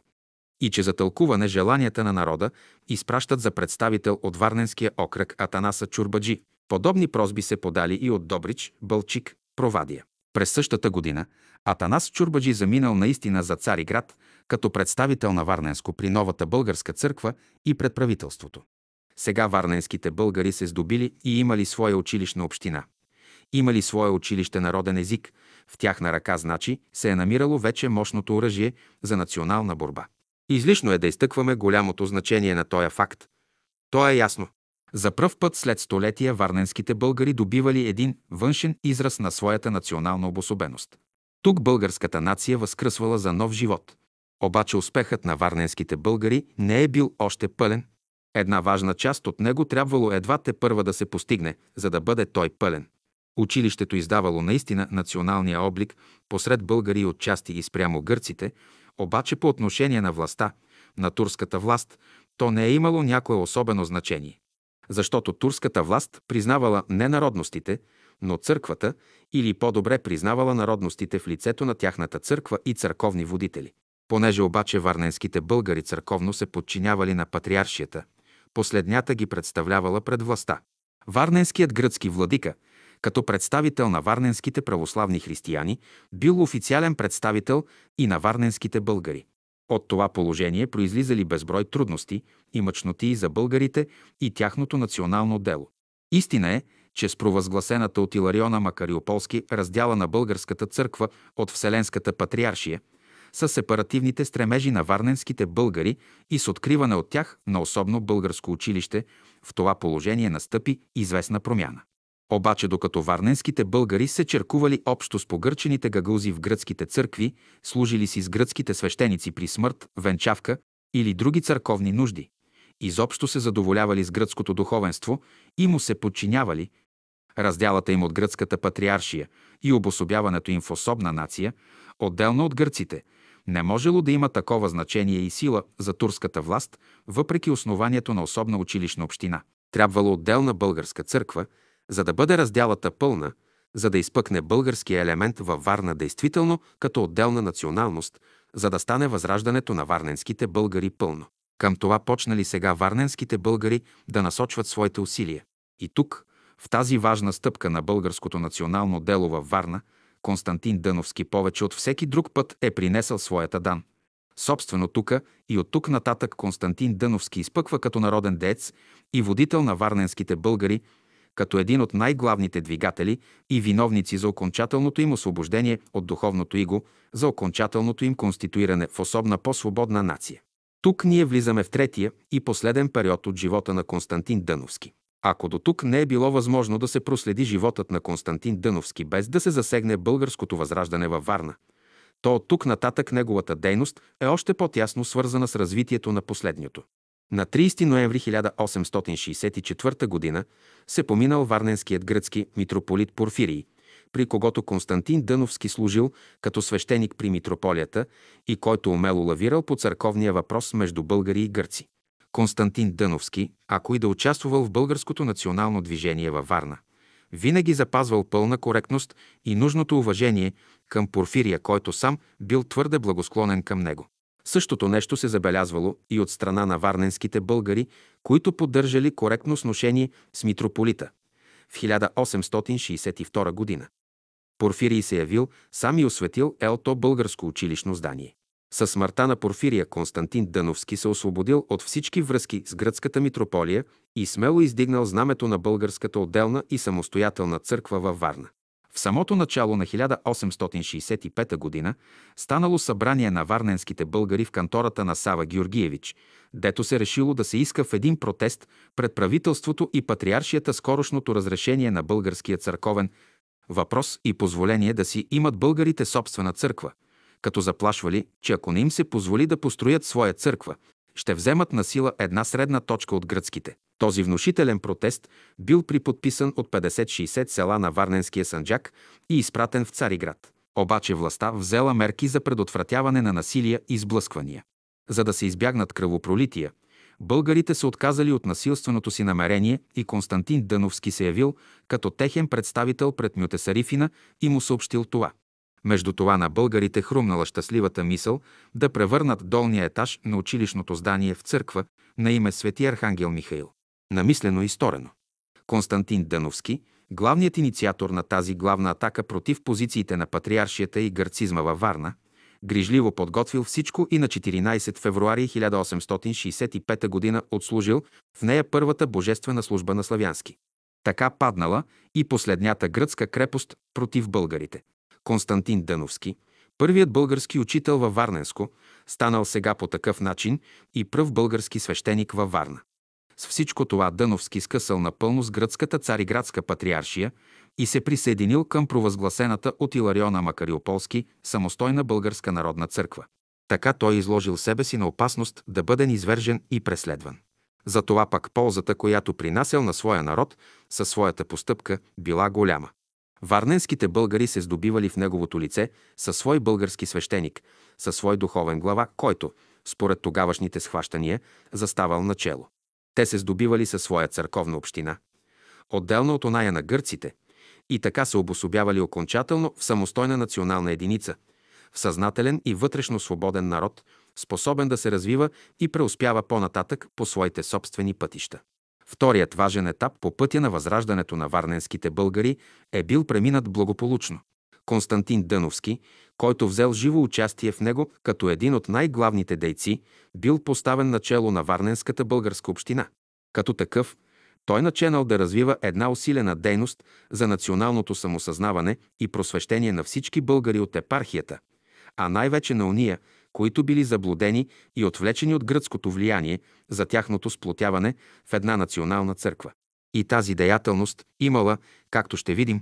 и че за тълкуване желанията на народа изпращат за представител от Варненския окръг Атанаса Чурбаджи. Подобни просби се подали и от Добрич, Бълчик, Провадия. През същата година Атанас Чурбаджи заминал наистина за Цариград като представител на Варненско при новата българска църква и пред правителството. Сега варненските българи се здобили и имали своя училищна община Имали свое училище народен език, в тяхна ръка, значи, се е намирало вече мощното оръжие за национална борба. Излишно е да изтъкваме голямото значение на този факт. То е ясно. За пръв път след столетия варненските българи добивали един външен израз на своята национална обособеност. Тук българската нация възкръсвала за нов живот. Обаче успехът на варненските българи не е бил още пълен. Една важна част от него трябвало едва те първа да се постигне, за да бъде той пълен. Училището издавало наистина националния облик посред българи от части и спрямо гърците, обаче по отношение на властта, на турската власт, то не е имало някое особено значение. Защото турската власт признавала не народностите, но църквата или по-добре признавала народностите в лицето на тяхната църква и църковни водители. Понеже обаче варненските българи църковно се подчинявали на патриаршията, последнята ги представлявала пред властта. Варненският гръцки владика, като представител на варненските православни християни, бил официален представител и на варненските българи. От това положение произлизали безброй трудности и мъчноти за българите и тяхното национално дело. Истина е, че с провъзгласената от Илариона Макариополски раздяла на българската църква от Вселенската патриаршия, с сепаративните стремежи на варненските българи и с откриване от тях на особно българско училище, в това положение настъпи известна промяна. Обаче докато варненските българи се черкували общо с погърчените гагълзи в гръцките църкви, служили си с гръцките свещеници при смърт, венчавка или други църковни нужди, изобщо се задоволявали с гръцкото духовенство и му се подчинявали, разделата им от гръцката патриаршия и обособяването им в особна нация, отделно от гърците, не можело да има такова значение и сила за турската власт, въпреки основанието на особна училищна община. Трябвало отделна българска църква, за да бъде разделата пълна, за да изпъкне българския елемент във Варна действително като отделна националност, за да стане възраждането на варненските българи пълно. Към това почнали сега варненските българи да насочват своите усилия. И тук, в тази важна стъпка на българското национално дело във Варна, Константин Дъновски повече от всеки друг път е принесъл своята дан. Собствено тука и от тук нататък Константин Дъновски изпъква като народен деец и водител на варненските българи, като един от най-главните двигатели и виновници за окончателното им освобождение от духовното иго, за окончателното им конституиране в особна по-свободна нация. Тук ние влизаме в третия и последен период от живота на Константин Дъновски. Ако до тук не е било възможно да се проследи животът на Константин Дъновски без да се засегне българското възраждане във Варна, то от тук нататък неговата дейност е още по-тясно свързана с развитието на последното. На 30 ноември 1864 г. се поминал варненският гръцки митрополит Порфирий, при когото Константин Дъновски служил като свещеник при митрополията и който умело лавирал по църковния въпрос между българи и гърци. Константин Дъновски, ако и да участвал в българското национално движение във Варна, винаги запазвал пълна коректност и нужното уважение към Порфирия, който сам бил твърде благосклонен към него. Същото нещо се забелязвало и от страна на варненските българи, които поддържали коректно сношение с митрополита в 1862 година. Порфирий се явил, сам и осветил елто българско училищно здание. Със смъртта на Порфирия Константин Дъновски се освободил от всички връзки с гръцката митрополия и смело издигнал знамето на българската отделна и самостоятелна църква във Варна. В самото начало на 1865 г. станало събрание на варненските българи в кантората на Сава Георгиевич, дето се решило да се иска в един протест пред правителството и патриаршията скорошното разрешение на българския църковен въпрос и позволение да си имат българите собствена църква, като заплашвали, че ако не им се позволи да построят своя църква, ще вземат на сила една средна точка от гръцките. Този внушителен протест бил приподписан от 50-60 села на Варненския Санджак и изпратен в Цариград. Обаче властта взела мерки за предотвратяване на насилия и сблъсквания. За да се избягнат кръвопролития, българите се отказали от насилственото си намерение и Константин Дъновски се явил като техен представител пред Мютесарифина и му съобщил това. Между това на българите хрумнала щастливата мисъл да превърнат долния етаж на училищното здание в църква на име Свети Архангел Михаил. Намислено и сторено. Константин Дъновски, главният инициатор на тази главна атака против позициите на патриаршията и гърцизма във Варна, грижливо подготвил всичко и на 14 февруари 1865 г. отслужил в нея първата божествена служба на Славянски. Така паднала и последнята гръцка крепост против българите. Константин Дъновски, първият български учител във Варненско, станал сега по такъв начин и пръв български свещеник във Варна. С всичко това Дъновски скъсал напълно с гръцката цариградска патриаршия и се присъединил към провъзгласената от Илариона Макариополски самостойна българска народна църква. Така той изложил себе си на опасност да бъде низвержен и преследван. Затова пък ползата, която принасял на своя народ със своята постъпка, била голяма. Варненските българи се здобивали в неговото лице със свой български свещеник, със свой духовен глава, който, според тогавашните схващания, заставал начело. Те се здобивали със своя църковна община, отделно от оная на гърците, и така се обособявали окончателно в самостойна национална единица, в съзнателен и вътрешно свободен народ, способен да се развива и преуспява по-нататък по своите собствени пътища. Вторият важен етап по пътя на възраждането на варненските българи е бил преминат благополучно. Константин Дъновски, който взел живо участие в него като един от най-главните дейци, бил поставен начело на Варненската българска община. Като такъв, той наченал да развива една усилена дейност за националното самосъзнаване и просвещение на всички българи от епархията, а най-вече на уния, които били заблудени и отвлечени от гръцкото влияние за тяхното сплотяване в една национална църква. И тази деятелност имала, както ще видим,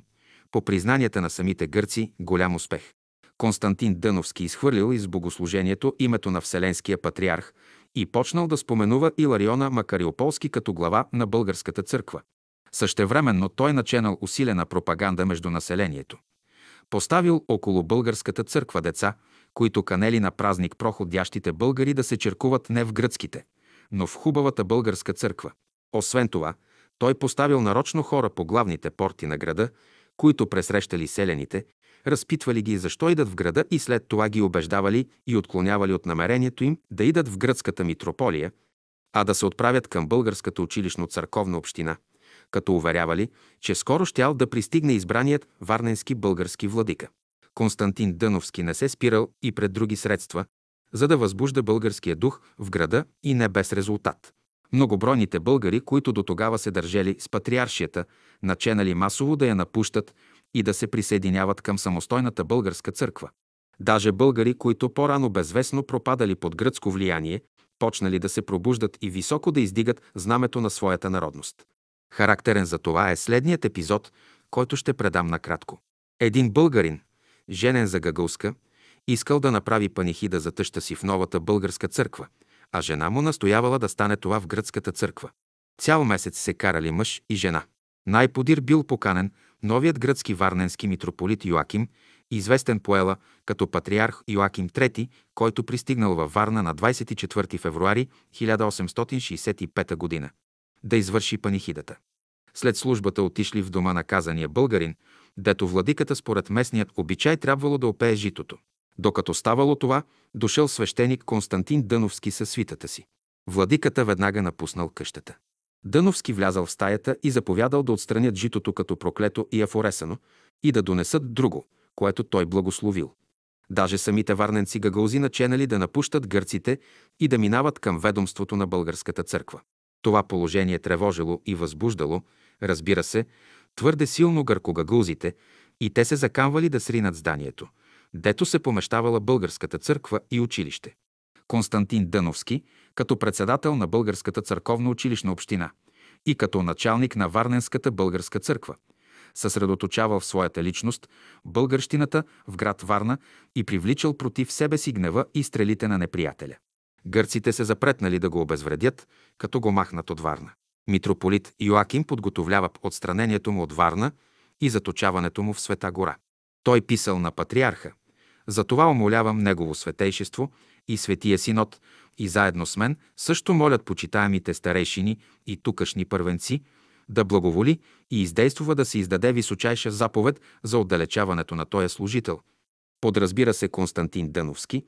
по признанията на самите гърци, голям успех. Константин Дъновски изхвърлил из богослужението името на Вселенския патриарх и почнал да споменува Илариона Макариополски като глава на българската църква. Същевременно той наченал усилена пропаганда между населението. Поставил около българската църква деца, които канели на празник проходящите българи да се черкуват не в гръцките, но в хубавата българска църква. Освен това, той поставил нарочно хора по главните порти на града, които пресрещали селените, разпитвали ги защо идат в града и след това ги убеждавали и отклонявали от намерението им да идат в гръцката митрополия, а да се отправят към българската училищно-църковна община, като уверявали, че скоро щял да пристигне избраният варненски български владика. Константин Дъновски не се спирал и пред други средства, за да възбужда българския дух в града и не без резултат. Многобройните българи, които до тогава се държели с патриаршията, наченали масово да я напущат и да се присъединяват към самостойната българска църква. Даже българи, които по-рано безвестно пропадали под гръцко влияние, почнали да се пробуждат и високо да издигат знамето на своята народност. Характерен за това е следният епизод, който ще предам накратко. Един българин, женен за Гагълска, искал да направи панихида за тъща си в новата българска църква, а жена му настоявала да стане това в гръцката църква. Цял месец се карали мъж и жена. Най-подир бил поканен новият гръцки варненски митрополит Йоаким, известен поела като патриарх Йоаким III, който пристигнал във Варна на 24 февруари 1865 г. да извърши панихидата. След службата отишли в дома на казания българин, дето владиката според местният обичай трябвало да опее житото. Докато ставало това, дошъл свещеник Константин Дъновски със свитата си. Владиката веднага напуснал къщата. Дъновски влязал в стаята и заповядал да отстранят житото като проклето и афоресано и да донесат друго, което той благословил. Даже самите варненци гагълзи наченали да напущат гърците и да минават към ведомството на българската църква. Това положение тревожило и възбуждало, разбира се, твърде силно гъркогагълзите и те се закамвали да сринат зданието, дето се помещавала българската църква и училище. Константин Дъновски, като председател на Българската църковна училищна община и като началник на Варненската българска църква, съсредоточавал в своята личност българщината в град Варна и привличал против себе си гнева и стрелите на неприятеля. Гърците се запретнали да го обезвредят, като го махнат от Варна. Митрополит Йоаким подготовлява отстранението му от Варна и заточаването му в Света гора. Той писал на патриарха. Затова умолявам Негово светейшество и Светия Синод и заедно с мен също молят почитаемите старейшини и тукашни първенци да благоволи и издействува да се издаде височайша заповед за отдалечаването на този служител. Подразбира се Константин Дъновски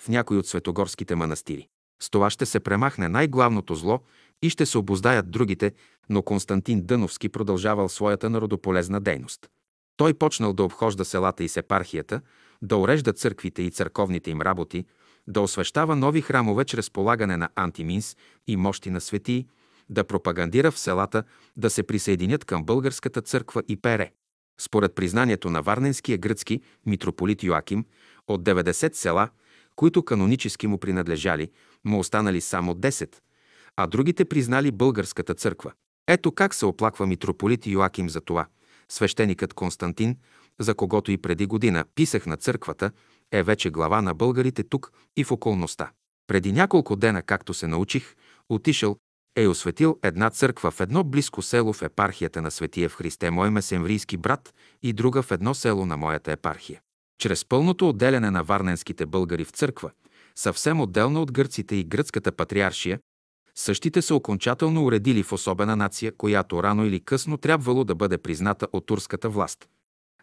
в някой от светогорските манастири. С това ще се премахне най-главното зло и ще се обоздаят другите, но Константин Дъновски продължавал своята народополезна дейност. Той почнал да обхожда селата и сепархията, да урежда църквите и църковните им работи, да освещава нови храмове чрез полагане на антиминс и мощи на светии, да пропагандира в селата да се присъединят към българската църква и пере. Според признанието на Варненския гръцки митрополит Йоаким, от 90 села, които канонически му принадлежали, му останали само 10, а другите признали българската църква. Ето как се оплаква митрополит Йоаким за това. Свещеникът Константин, за когото и преди година писах на църквата, е вече глава на българите тук и в околността. Преди няколко дена, както се научих, отишъл е осветил една църква в едно близко село в епархията на Светия в Христе, мой месемврийски брат, и друга в едно село на моята епархия. Чрез пълното отделяне на варненските българи в църква, съвсем отделно от гърците и гръцката патриаршия, същите са окончателно уредили в особена нация, която рано или късно трябвало да бъде призната от турската власт.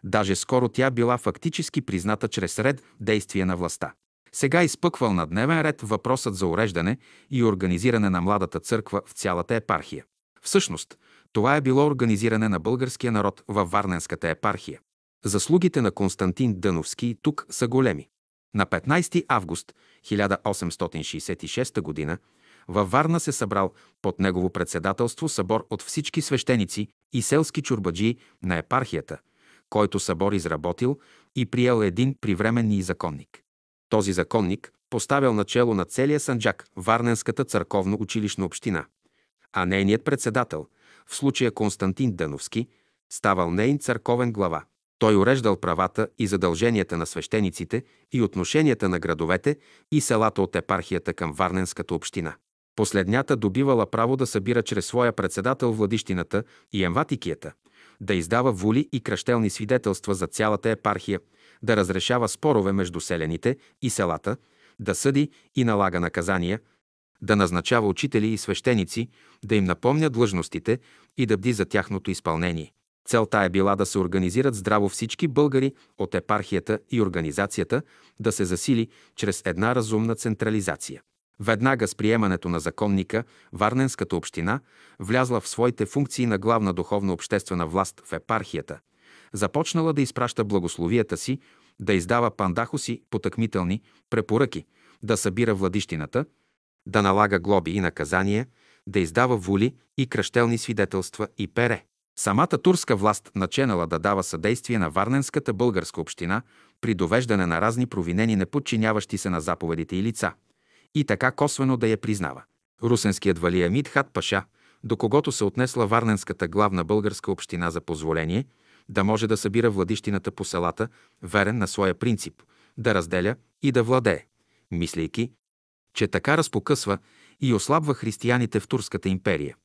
Даже скоро тя била фактически призната чрез ред действия на властта. Сега изпъквал на дневен ред въпросът за уреждане и организиране на младата църква в цялата епархия. Всъщност, това е било организиране на българския народ във Варненската епархия. Заслугите на Константин Дъновски тук са големи. На 15 август 1866 г. във Варна се събрал под негово председателство събор от всички свещеници и селски чурбаджии на епархията, който събор изработил и приел един привременни законник. Този законник поставял начало на целия Санджак, Варненската църковно училищна община, а нейният председател, в случая Константин Дъновски, ставал нейн църковен глава. Той уреждал правата и задълженията на свещениците и отношенията на градовете и селата от епархията към Варненската община. Последнята добивала право да събира чрез своя председател владищината и емватикията, да издава воли и кръщелни свидетелства за цялата епархия, да разрешава спорове между селените и селата, да съди и налага наказания, да назначава учители и свещеници, да им напомня длъжностите и да бди за тяхното изпълнение. Целта е била да се организират здраво всички българи от епархията и организацията да се засили чрез една разумна централизация. Веднага с приемането на законника, Варненската община влязла в своите функции на главна духовна обществена власт в епархията, започнала да изпраща благословията си, да издава пандахоси потъкмителни препоръки, да събира владищината, да налага глоби и наказания, да издава воли и кръщелни свидетелства и пере. Самата турска власт наченала да дава съдействие на Варненската българска община при довеждане на разни провинени неподчиняващи се на заповедите и лица и така косвено да я признава. Русенският валия Мидхат Паша, до когото се отнесла Варненската главна българска община за позволение, да може да събира владищината по селата, верен на своя принцип, да разделя и да владее, мислейки, че така разпокъсва и ослабва християните в Турската империя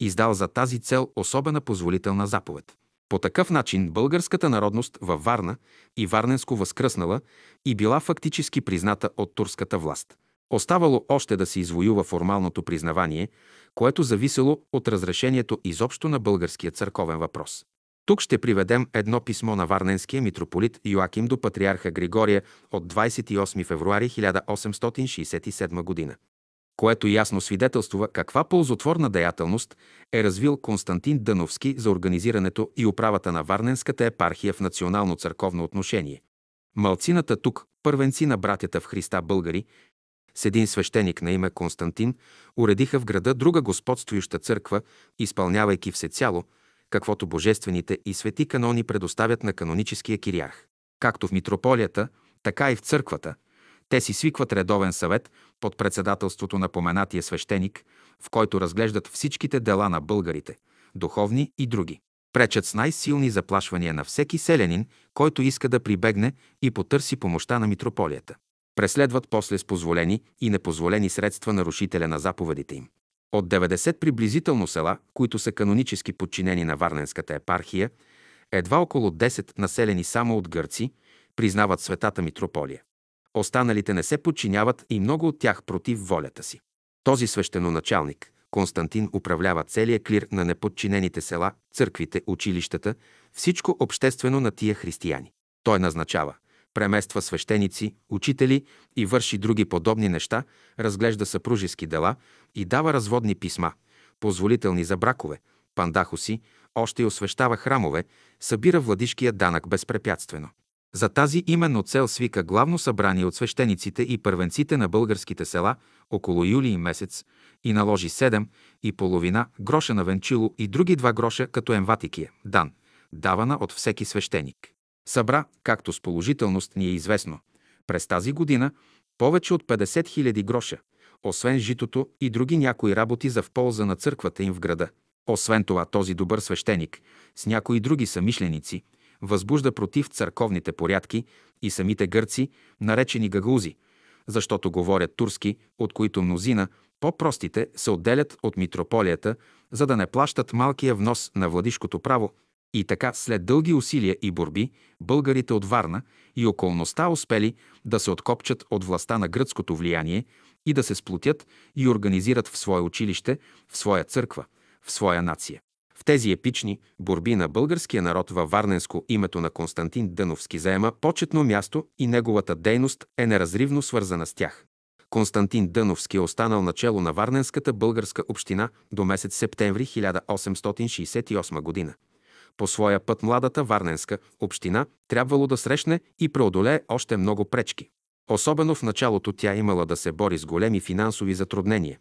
издал за тази цел особена позволителна заповед. По такъв начин българската народност във Варна и Варненско възкръснала и била фактически призната от турската власт. Оставало още да се извоюва формалното признавание, което зависело от разрешението изобщо на българския църковен въпрос. Тук ще приведем едно писмо на варненския митрополит Йоаким до патриарха Григория от 28 февруари 1867 година което ясно свидетелствува каква ползотворна деятелност е развил Константин Дъновски за организирането и управата на Варненската епархия в национално църковно отношение. Малцината тук, първенци на братята в Христа българи, с един свещеник на име Константин, уредиха в града друга господствующа църква, изпълнявайки всецяло, каквото божествените и свети канони предоставят на каноническия кириарх. Както в митрополията, така и в църквата – те си свикват редовен съвет под председателството на поменатия свещеник, в който разглеждат всичките дела на българите, духовни и други. Пречат с най-силни заплашвания на всеки селянин, който иска да прибегне и потърси помощта на митрополията. Преследват после с позволени и непозволени средства нарушителя на заповедите им. От 90 приблизително села, които са канонически подчинени на Варненската епархия, едва около 10 населени само от гърци, признават светата митрополия. Останалите не се подчиняват и много от тях против волята си. Този свещеноначалник, Константин, управлява целия клир на неподчинените села, църквите, училищата, всичко обществено на тия християни. Той назначава, премества свещеници, учители и върши други подобни неща, разглежда съпружески дела и дава разводни писма, позволителни за бракове, пандахоси, още и освещава храмове, събира владишкия данък безпрепятствено. За тази именно цел свика главно събрание от свещениците и първенците на българските села около юли месец и наложи 7 и половина гроша на венчило и други два гроша като емватикия, дан, давана от всеки свещеник. Събра, както с положителност ни е известно, през тази година повече от 50 000 гроша, освен житото и други някои работи за в полза на църквата им в града. Освен това, този добър свещеник с някои други самишленици възбужда против църковните порядки и самите гърци, наречени гагузи, защото говорят турски, от които мнозина, по-простите, се отделят от митрополията, за да не плащат малкия внос на владишкото право, и така, след дълги усилия и борби, българите от Варна и околността успели да се откопчат от властта на гръцкото влияние и да се сплотят и организират в свое училище, в своя църква, в своя нация. В тези епични борби на българския народ във Варненско името на Константин Дъновски заема почетно място и неговата дейност е неразривно свързана с тях. Константин Дъновски е останал начало на Варненската българска община до месец септември 1868 година. По своя път младата Варненска община трябвало да срещне и преодолее още много пречки. Особено в началото тя имала да се бори с големи финансови затруднения,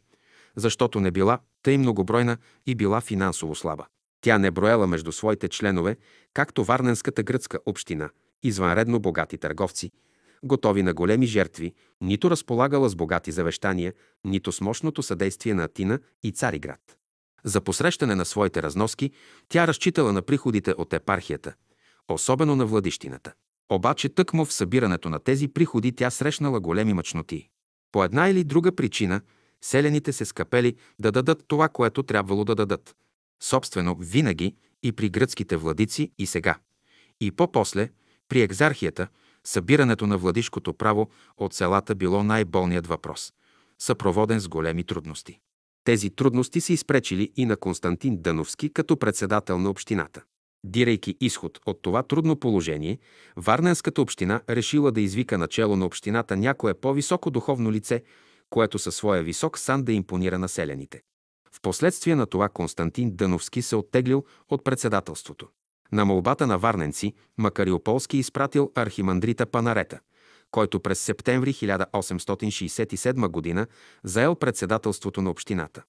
защото не била тъй многобройна и била финансово слаба. Тя не броела между своите членове, както Варненската гръцка община, извънредно богати търговци, готови на големи жертви, нито разполагала с богати завещания, нито с мощното съдействие на Атина и Цариград. За посрещане на своите разноски тя разчитала на приходите от епархията, особено на владищината. Обаче тъкмо в събирането на тези приходи тя срещнала големи мъчноти. По една или друга причина селените се скапели да дадат това, което трябвало да дадат. Собствено, винаги и при гръцките владици и сега. И по-после, при екзархията, събирането на владишкото право от селата било най-болният въпрос, съпроводен с големи трудности. Тези трудности се изпречили и на Константин Дъновски като председател на общината. Дирейки изход от това трудно положение, Варненската община решила да извика начало на общината някое по-високо духовно лице, което със своя висок сан да импонира населените. Впоследствие на това Константин Дъновски се оттеглил от председателството. На молбата на варненци Макариополски изпратил архимандрита Панарета, който през септември 1867 г. заел председателството на общината.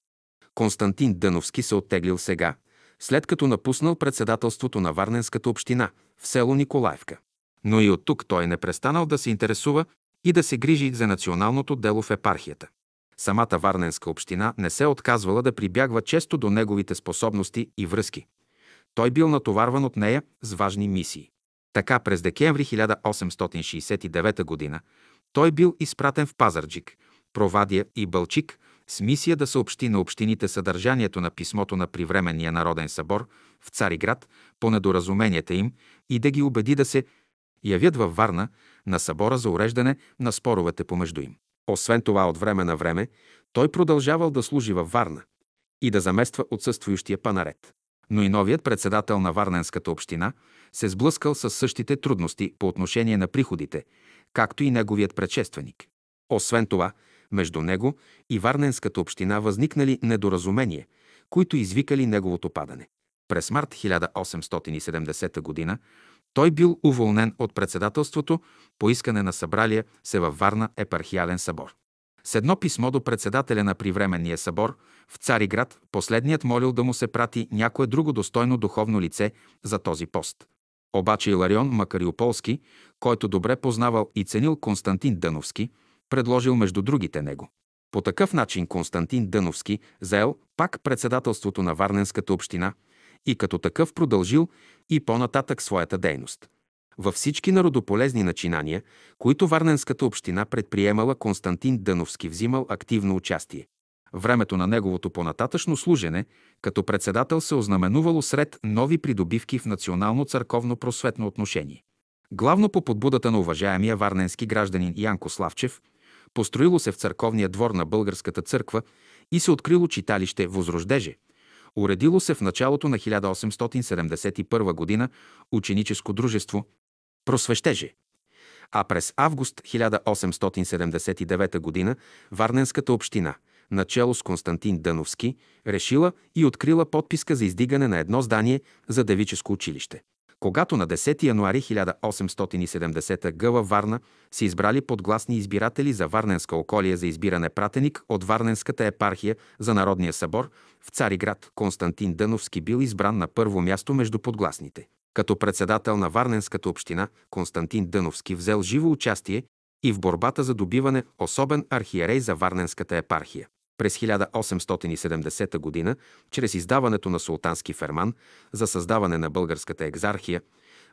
Константин Дъновски се оттеглил сега, след като напуснал председателството на Варненската община в село Николаевка. Но и от тук той не престанал да се интересува и да се грижи за националното дело в епархията. Самата Варненска община не се отказвала да прибягва често до неговите способности и връзки. Той бил натоварван от нея с важни мисии. Така през декември 1869 г. той бил изпратен в Пазарджик, Провадия и Бълчик с мисия да съобщи на общините съдържанието на писмото на Привременния народен събор в Цариград по недоразуменията им и да ги убеди да се явят във Варна на събора за уреждане на споровете помежду им. Освен това, от време на време, той продължавал да служи във Варна и да замества отсъствующия панарет. Но и новият председател на Варненската община се сблъскал с същите трудности по отношение на приходите, както и неговият предшественик. Освен това, между него и Варненската община възникнали недоразумения, които извикали неговото падане. През март 1870 г. той бил уволнен от председателството по искане на събралия се във Варна епархиален събор. С едно писмо до председателя на привременния събор в Цариград, последният молил да му се прати някое друго достойно духовно лице за този пост. Обаче Иларион Макариополски, който добре познавал и ценил Константин Дъновски, предложил между другите него. По такъв начин Константин Дъновски заел пак председателството на Варненската община и като такъв продължил и по-нататък своята дейност. Във всички народополезни начинания, които Варненската община предприемала, Константин Дъновски взимал активно участие. Времето на неговото понататъчно служене като председател се ознаменувало сред нови придобивки в национално църковно просветно отношение. Главно по подбудата на уважаемия варненски гражданин Янко Славчев, построило се в църковния двор на Българската църква и се открило читалище Возрождеже. Уредило се в началото на 1871 г. ученическо дружество Просвещеже. А през август 1879 г. Варненската община – начало с Константин Дъновски, решила и открила подписка за издигане на едно здание за девическо училище. Когато на 10 януари 1870 г. във Варна се избрали подгласни избиратели за Варненска околия за избиране пратеник от Варненската епархия за Народния събор, в Цариград Константин Дъновски бил избран на първо място между подгласните. Като председател на Варненската община, Константин Дъновски взел живо участие и в борбата за добиване особен архиерей за Варненската епархия. През 1870 г., чрез издаването на султански ферман за създаване на българската екзархия,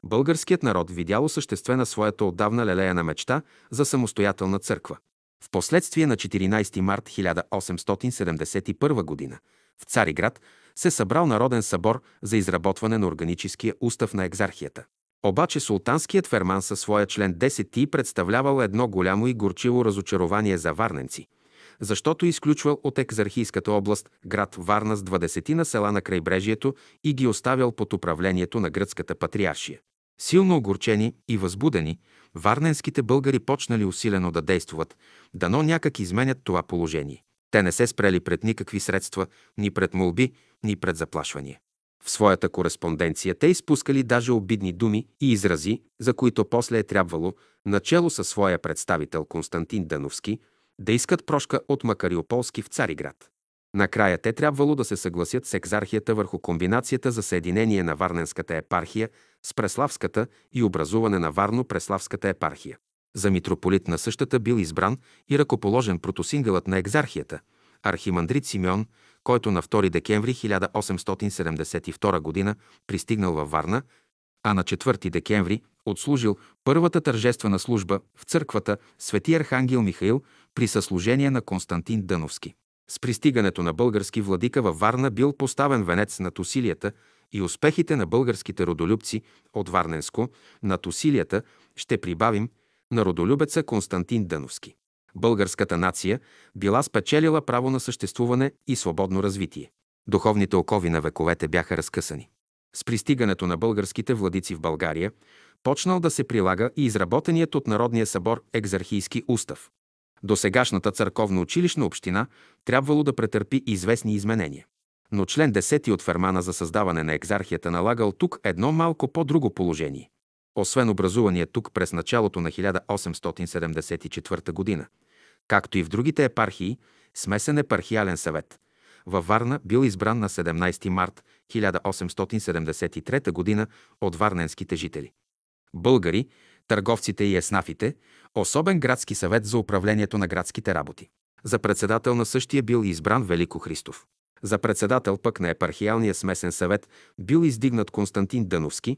българският народ видял осъществена своята отдавна лелеяна мечта за самостоятелна църква. Впоследствие на 14 март 1871 г. в Цариград се събрал Народен събор за изработване на органическия устав на екзархията. Обаче султанският ферман със своя член 10 ти представлявал едно голямо и горчиво разочарование за варненци, защото изключвал от екзархийската област град Варна с 20 на села на крайбрежието и ги оставял под управлението на гръцката патриаршия. Силно огорчени и възбудени, варненските българи почнали усилено да действуват, дано някак изменят това положение. Те не се спрели пред никакви средства, ни пред молби, ни пред заплашвания. В своята кореспонденция те изпускали даже обидни думи и изрази, за които после е трябвало, начело със своя представител Константин Дановски, да искат прошка от Макариополски в Цариград. Накрая те трябвало да се съгласят с екзархията върху комбинацията за съединение на Варненската епархия с Преславската и образуване на Варно-Преславската епархия. За митрополит на същата бил избран и ръкоположен протосингълът на екзархията, архимандрит Симеон, който на 2 декември 1872 г. пристигнал във Варна, а на 4 декември отслужил първата тържествена служба в църквата Свети Архангел Михаил при съслужение на Константин Дъновски. С пристигането на български владика във Варна бил поставен венец над усилията и успехите на българските родолюбци от Варненско, над усилията ще прибавим на родолюбеца Константин Дъновски. Българската нация била спечелила право на съществуване и свободно развитие. Духовните окови на вековете бяха разкъсани. С пристигането на българските владици в България почнал да се прилага и изработеният от Народния събор екзархийски устав. До сегашната църковно-училищна община трябвало да претърпи известни изменения. Но член 10 от Фермана за създаване на екзархията налагал тук едно малко по-друго положение. Освен образувания тук през началото на 1874 г., както и в другите епархии, смесен епархиален съвет. Във Варна бил избран на 17 март 1873 г. от варненските жители. Българи, търговците и еснафите, особен градски съвет за управлението на градските работи. За председател на същия бил избран Велико Христов. За председател пък на епархиалния смесен съвет бил издигнат Константин Дъновски,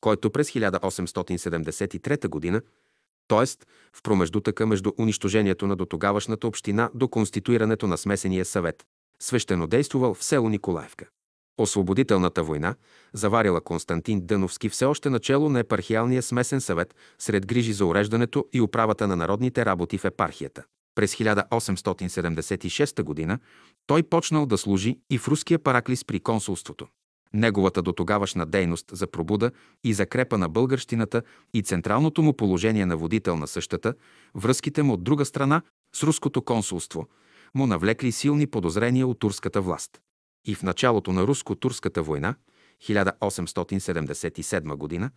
който през 1873 г., т.е. в промеждутъка между унищожението на дотогавашната община до конституирането на смесения съвет, свещено действувал в село Николаевка. Освободителната война заварила Константин Дъновски все още начало на епархиалния смесен съвет сред грижи за уреждането и управата на народните работи в епархията. През 1876 г. той почнал да служи и в руския параклис при консулството. Неговата дотогавашна дейност за пробуда и закрепа на българщината и централното му положение на водител на същата, връзките му от друга страна с руското консулство, му навлекли силни подозрения от турската власт. И в началото на руско-турската война, 1877 г.,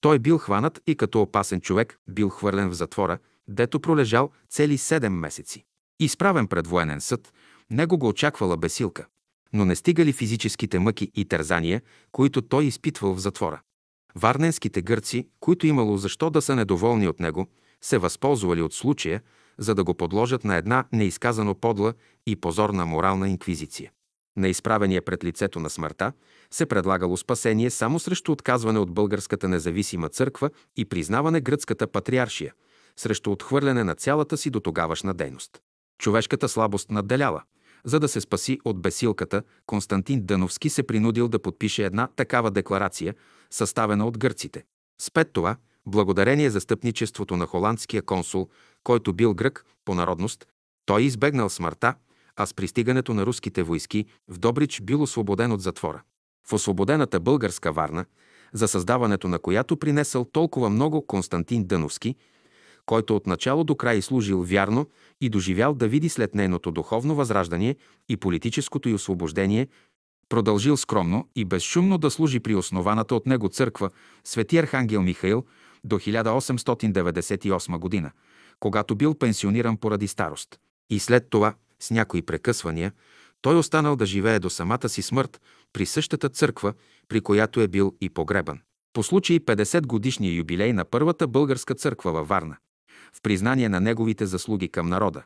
той бил хванат и като опасен човек бил хвърлен в затвора, дето пролежал цели 7 месеци. Изправен пред военен съд, него го очаквала бесилка но не стигали физическите мъки и тързания, които той изпитвал в затвора. Варненските гърци, които имало защо да са недоволни от него, се възползвали от случая, за да го подложат на една неизказано подла и позорна морална инквизиция. На изправения пред лицето на смъртта се предлагало спасение само срещу отказване от българската независима църква и признаване гръцката патриаршия, срещу отхвърляне на цялата си до тогавашна дейност. Човешката слабост надделяла – за да се спаси от бесилката, Константин Дъновски се принудил да подпише една такава декларация, съставена от гърците. Спет това, благодарение за стъпничеството на холандския консул, който бил грък по народност, той избегнал смъртта, а с пристигането на руските войски в Добрич бил освободен от затвора. В освободената българска Варна, за създаването на която принесъл толкова много Константин Дъновски, който от начало до край служил вярно и доживял да види след нейното духовно възраждане и политическото й освобождение, Продължил скромно и безшумно да служи при основаната от него църква Свети Архангел Михаил до 1898 година, когато бил пенсиониран поради старост. И след това, с някои прекъсвания, той останал да живее до самата си смърт при същата църква, при която е бил и погребан. По случай 50 годишния юбилей на първата българска църква във Варна, в признание на неговите заслуги към народа,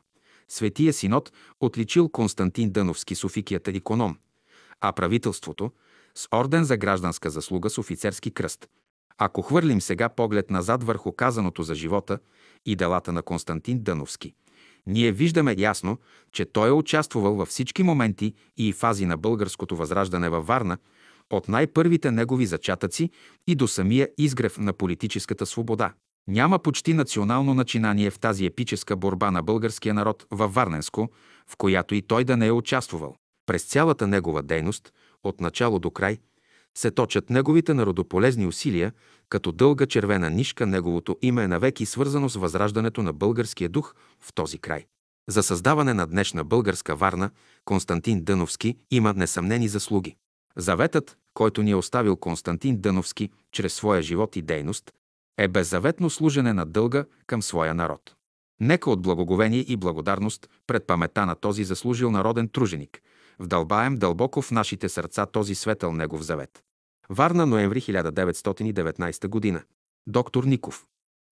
Светия Синод отличил Константин Дъновски Софикият иконом, а правителството с орден за гражданска заслуга с офицерски кръст. Ако хвърлим сега поглед назад върху казаното за живота и делата на Константин Дъновски, ние виждаме ясно, че той е участвал във всички моменти и фази на българското възраждане във Варна, от най-първите негови зачатъци и до самия изгрев на политическата свобода. Няма почти национално начинание в тази епическа борба на българския народ във Варненско, в която и той да не е участвал. През цялата негова дейност, от начало до край, се точат неговите народополезни усилия, като дълга червена нишка неговото име е навеки свързано с възраждането на българския дух в този край. За създаване на днешна българска Варна Константин Дъновски има несъмнени заслуги. Заветът, който ни е оставил Константин Дъновски чрез своя живот и дейност, е беззаветно служене на дълга към своя народ. Нека от благоговение и благодарност пред памета на този заслужил народен труженик вдълбаем дълбоко в нашите сърца този светъл негов завет. Варна, ноември 1919 г. Доктор Ников.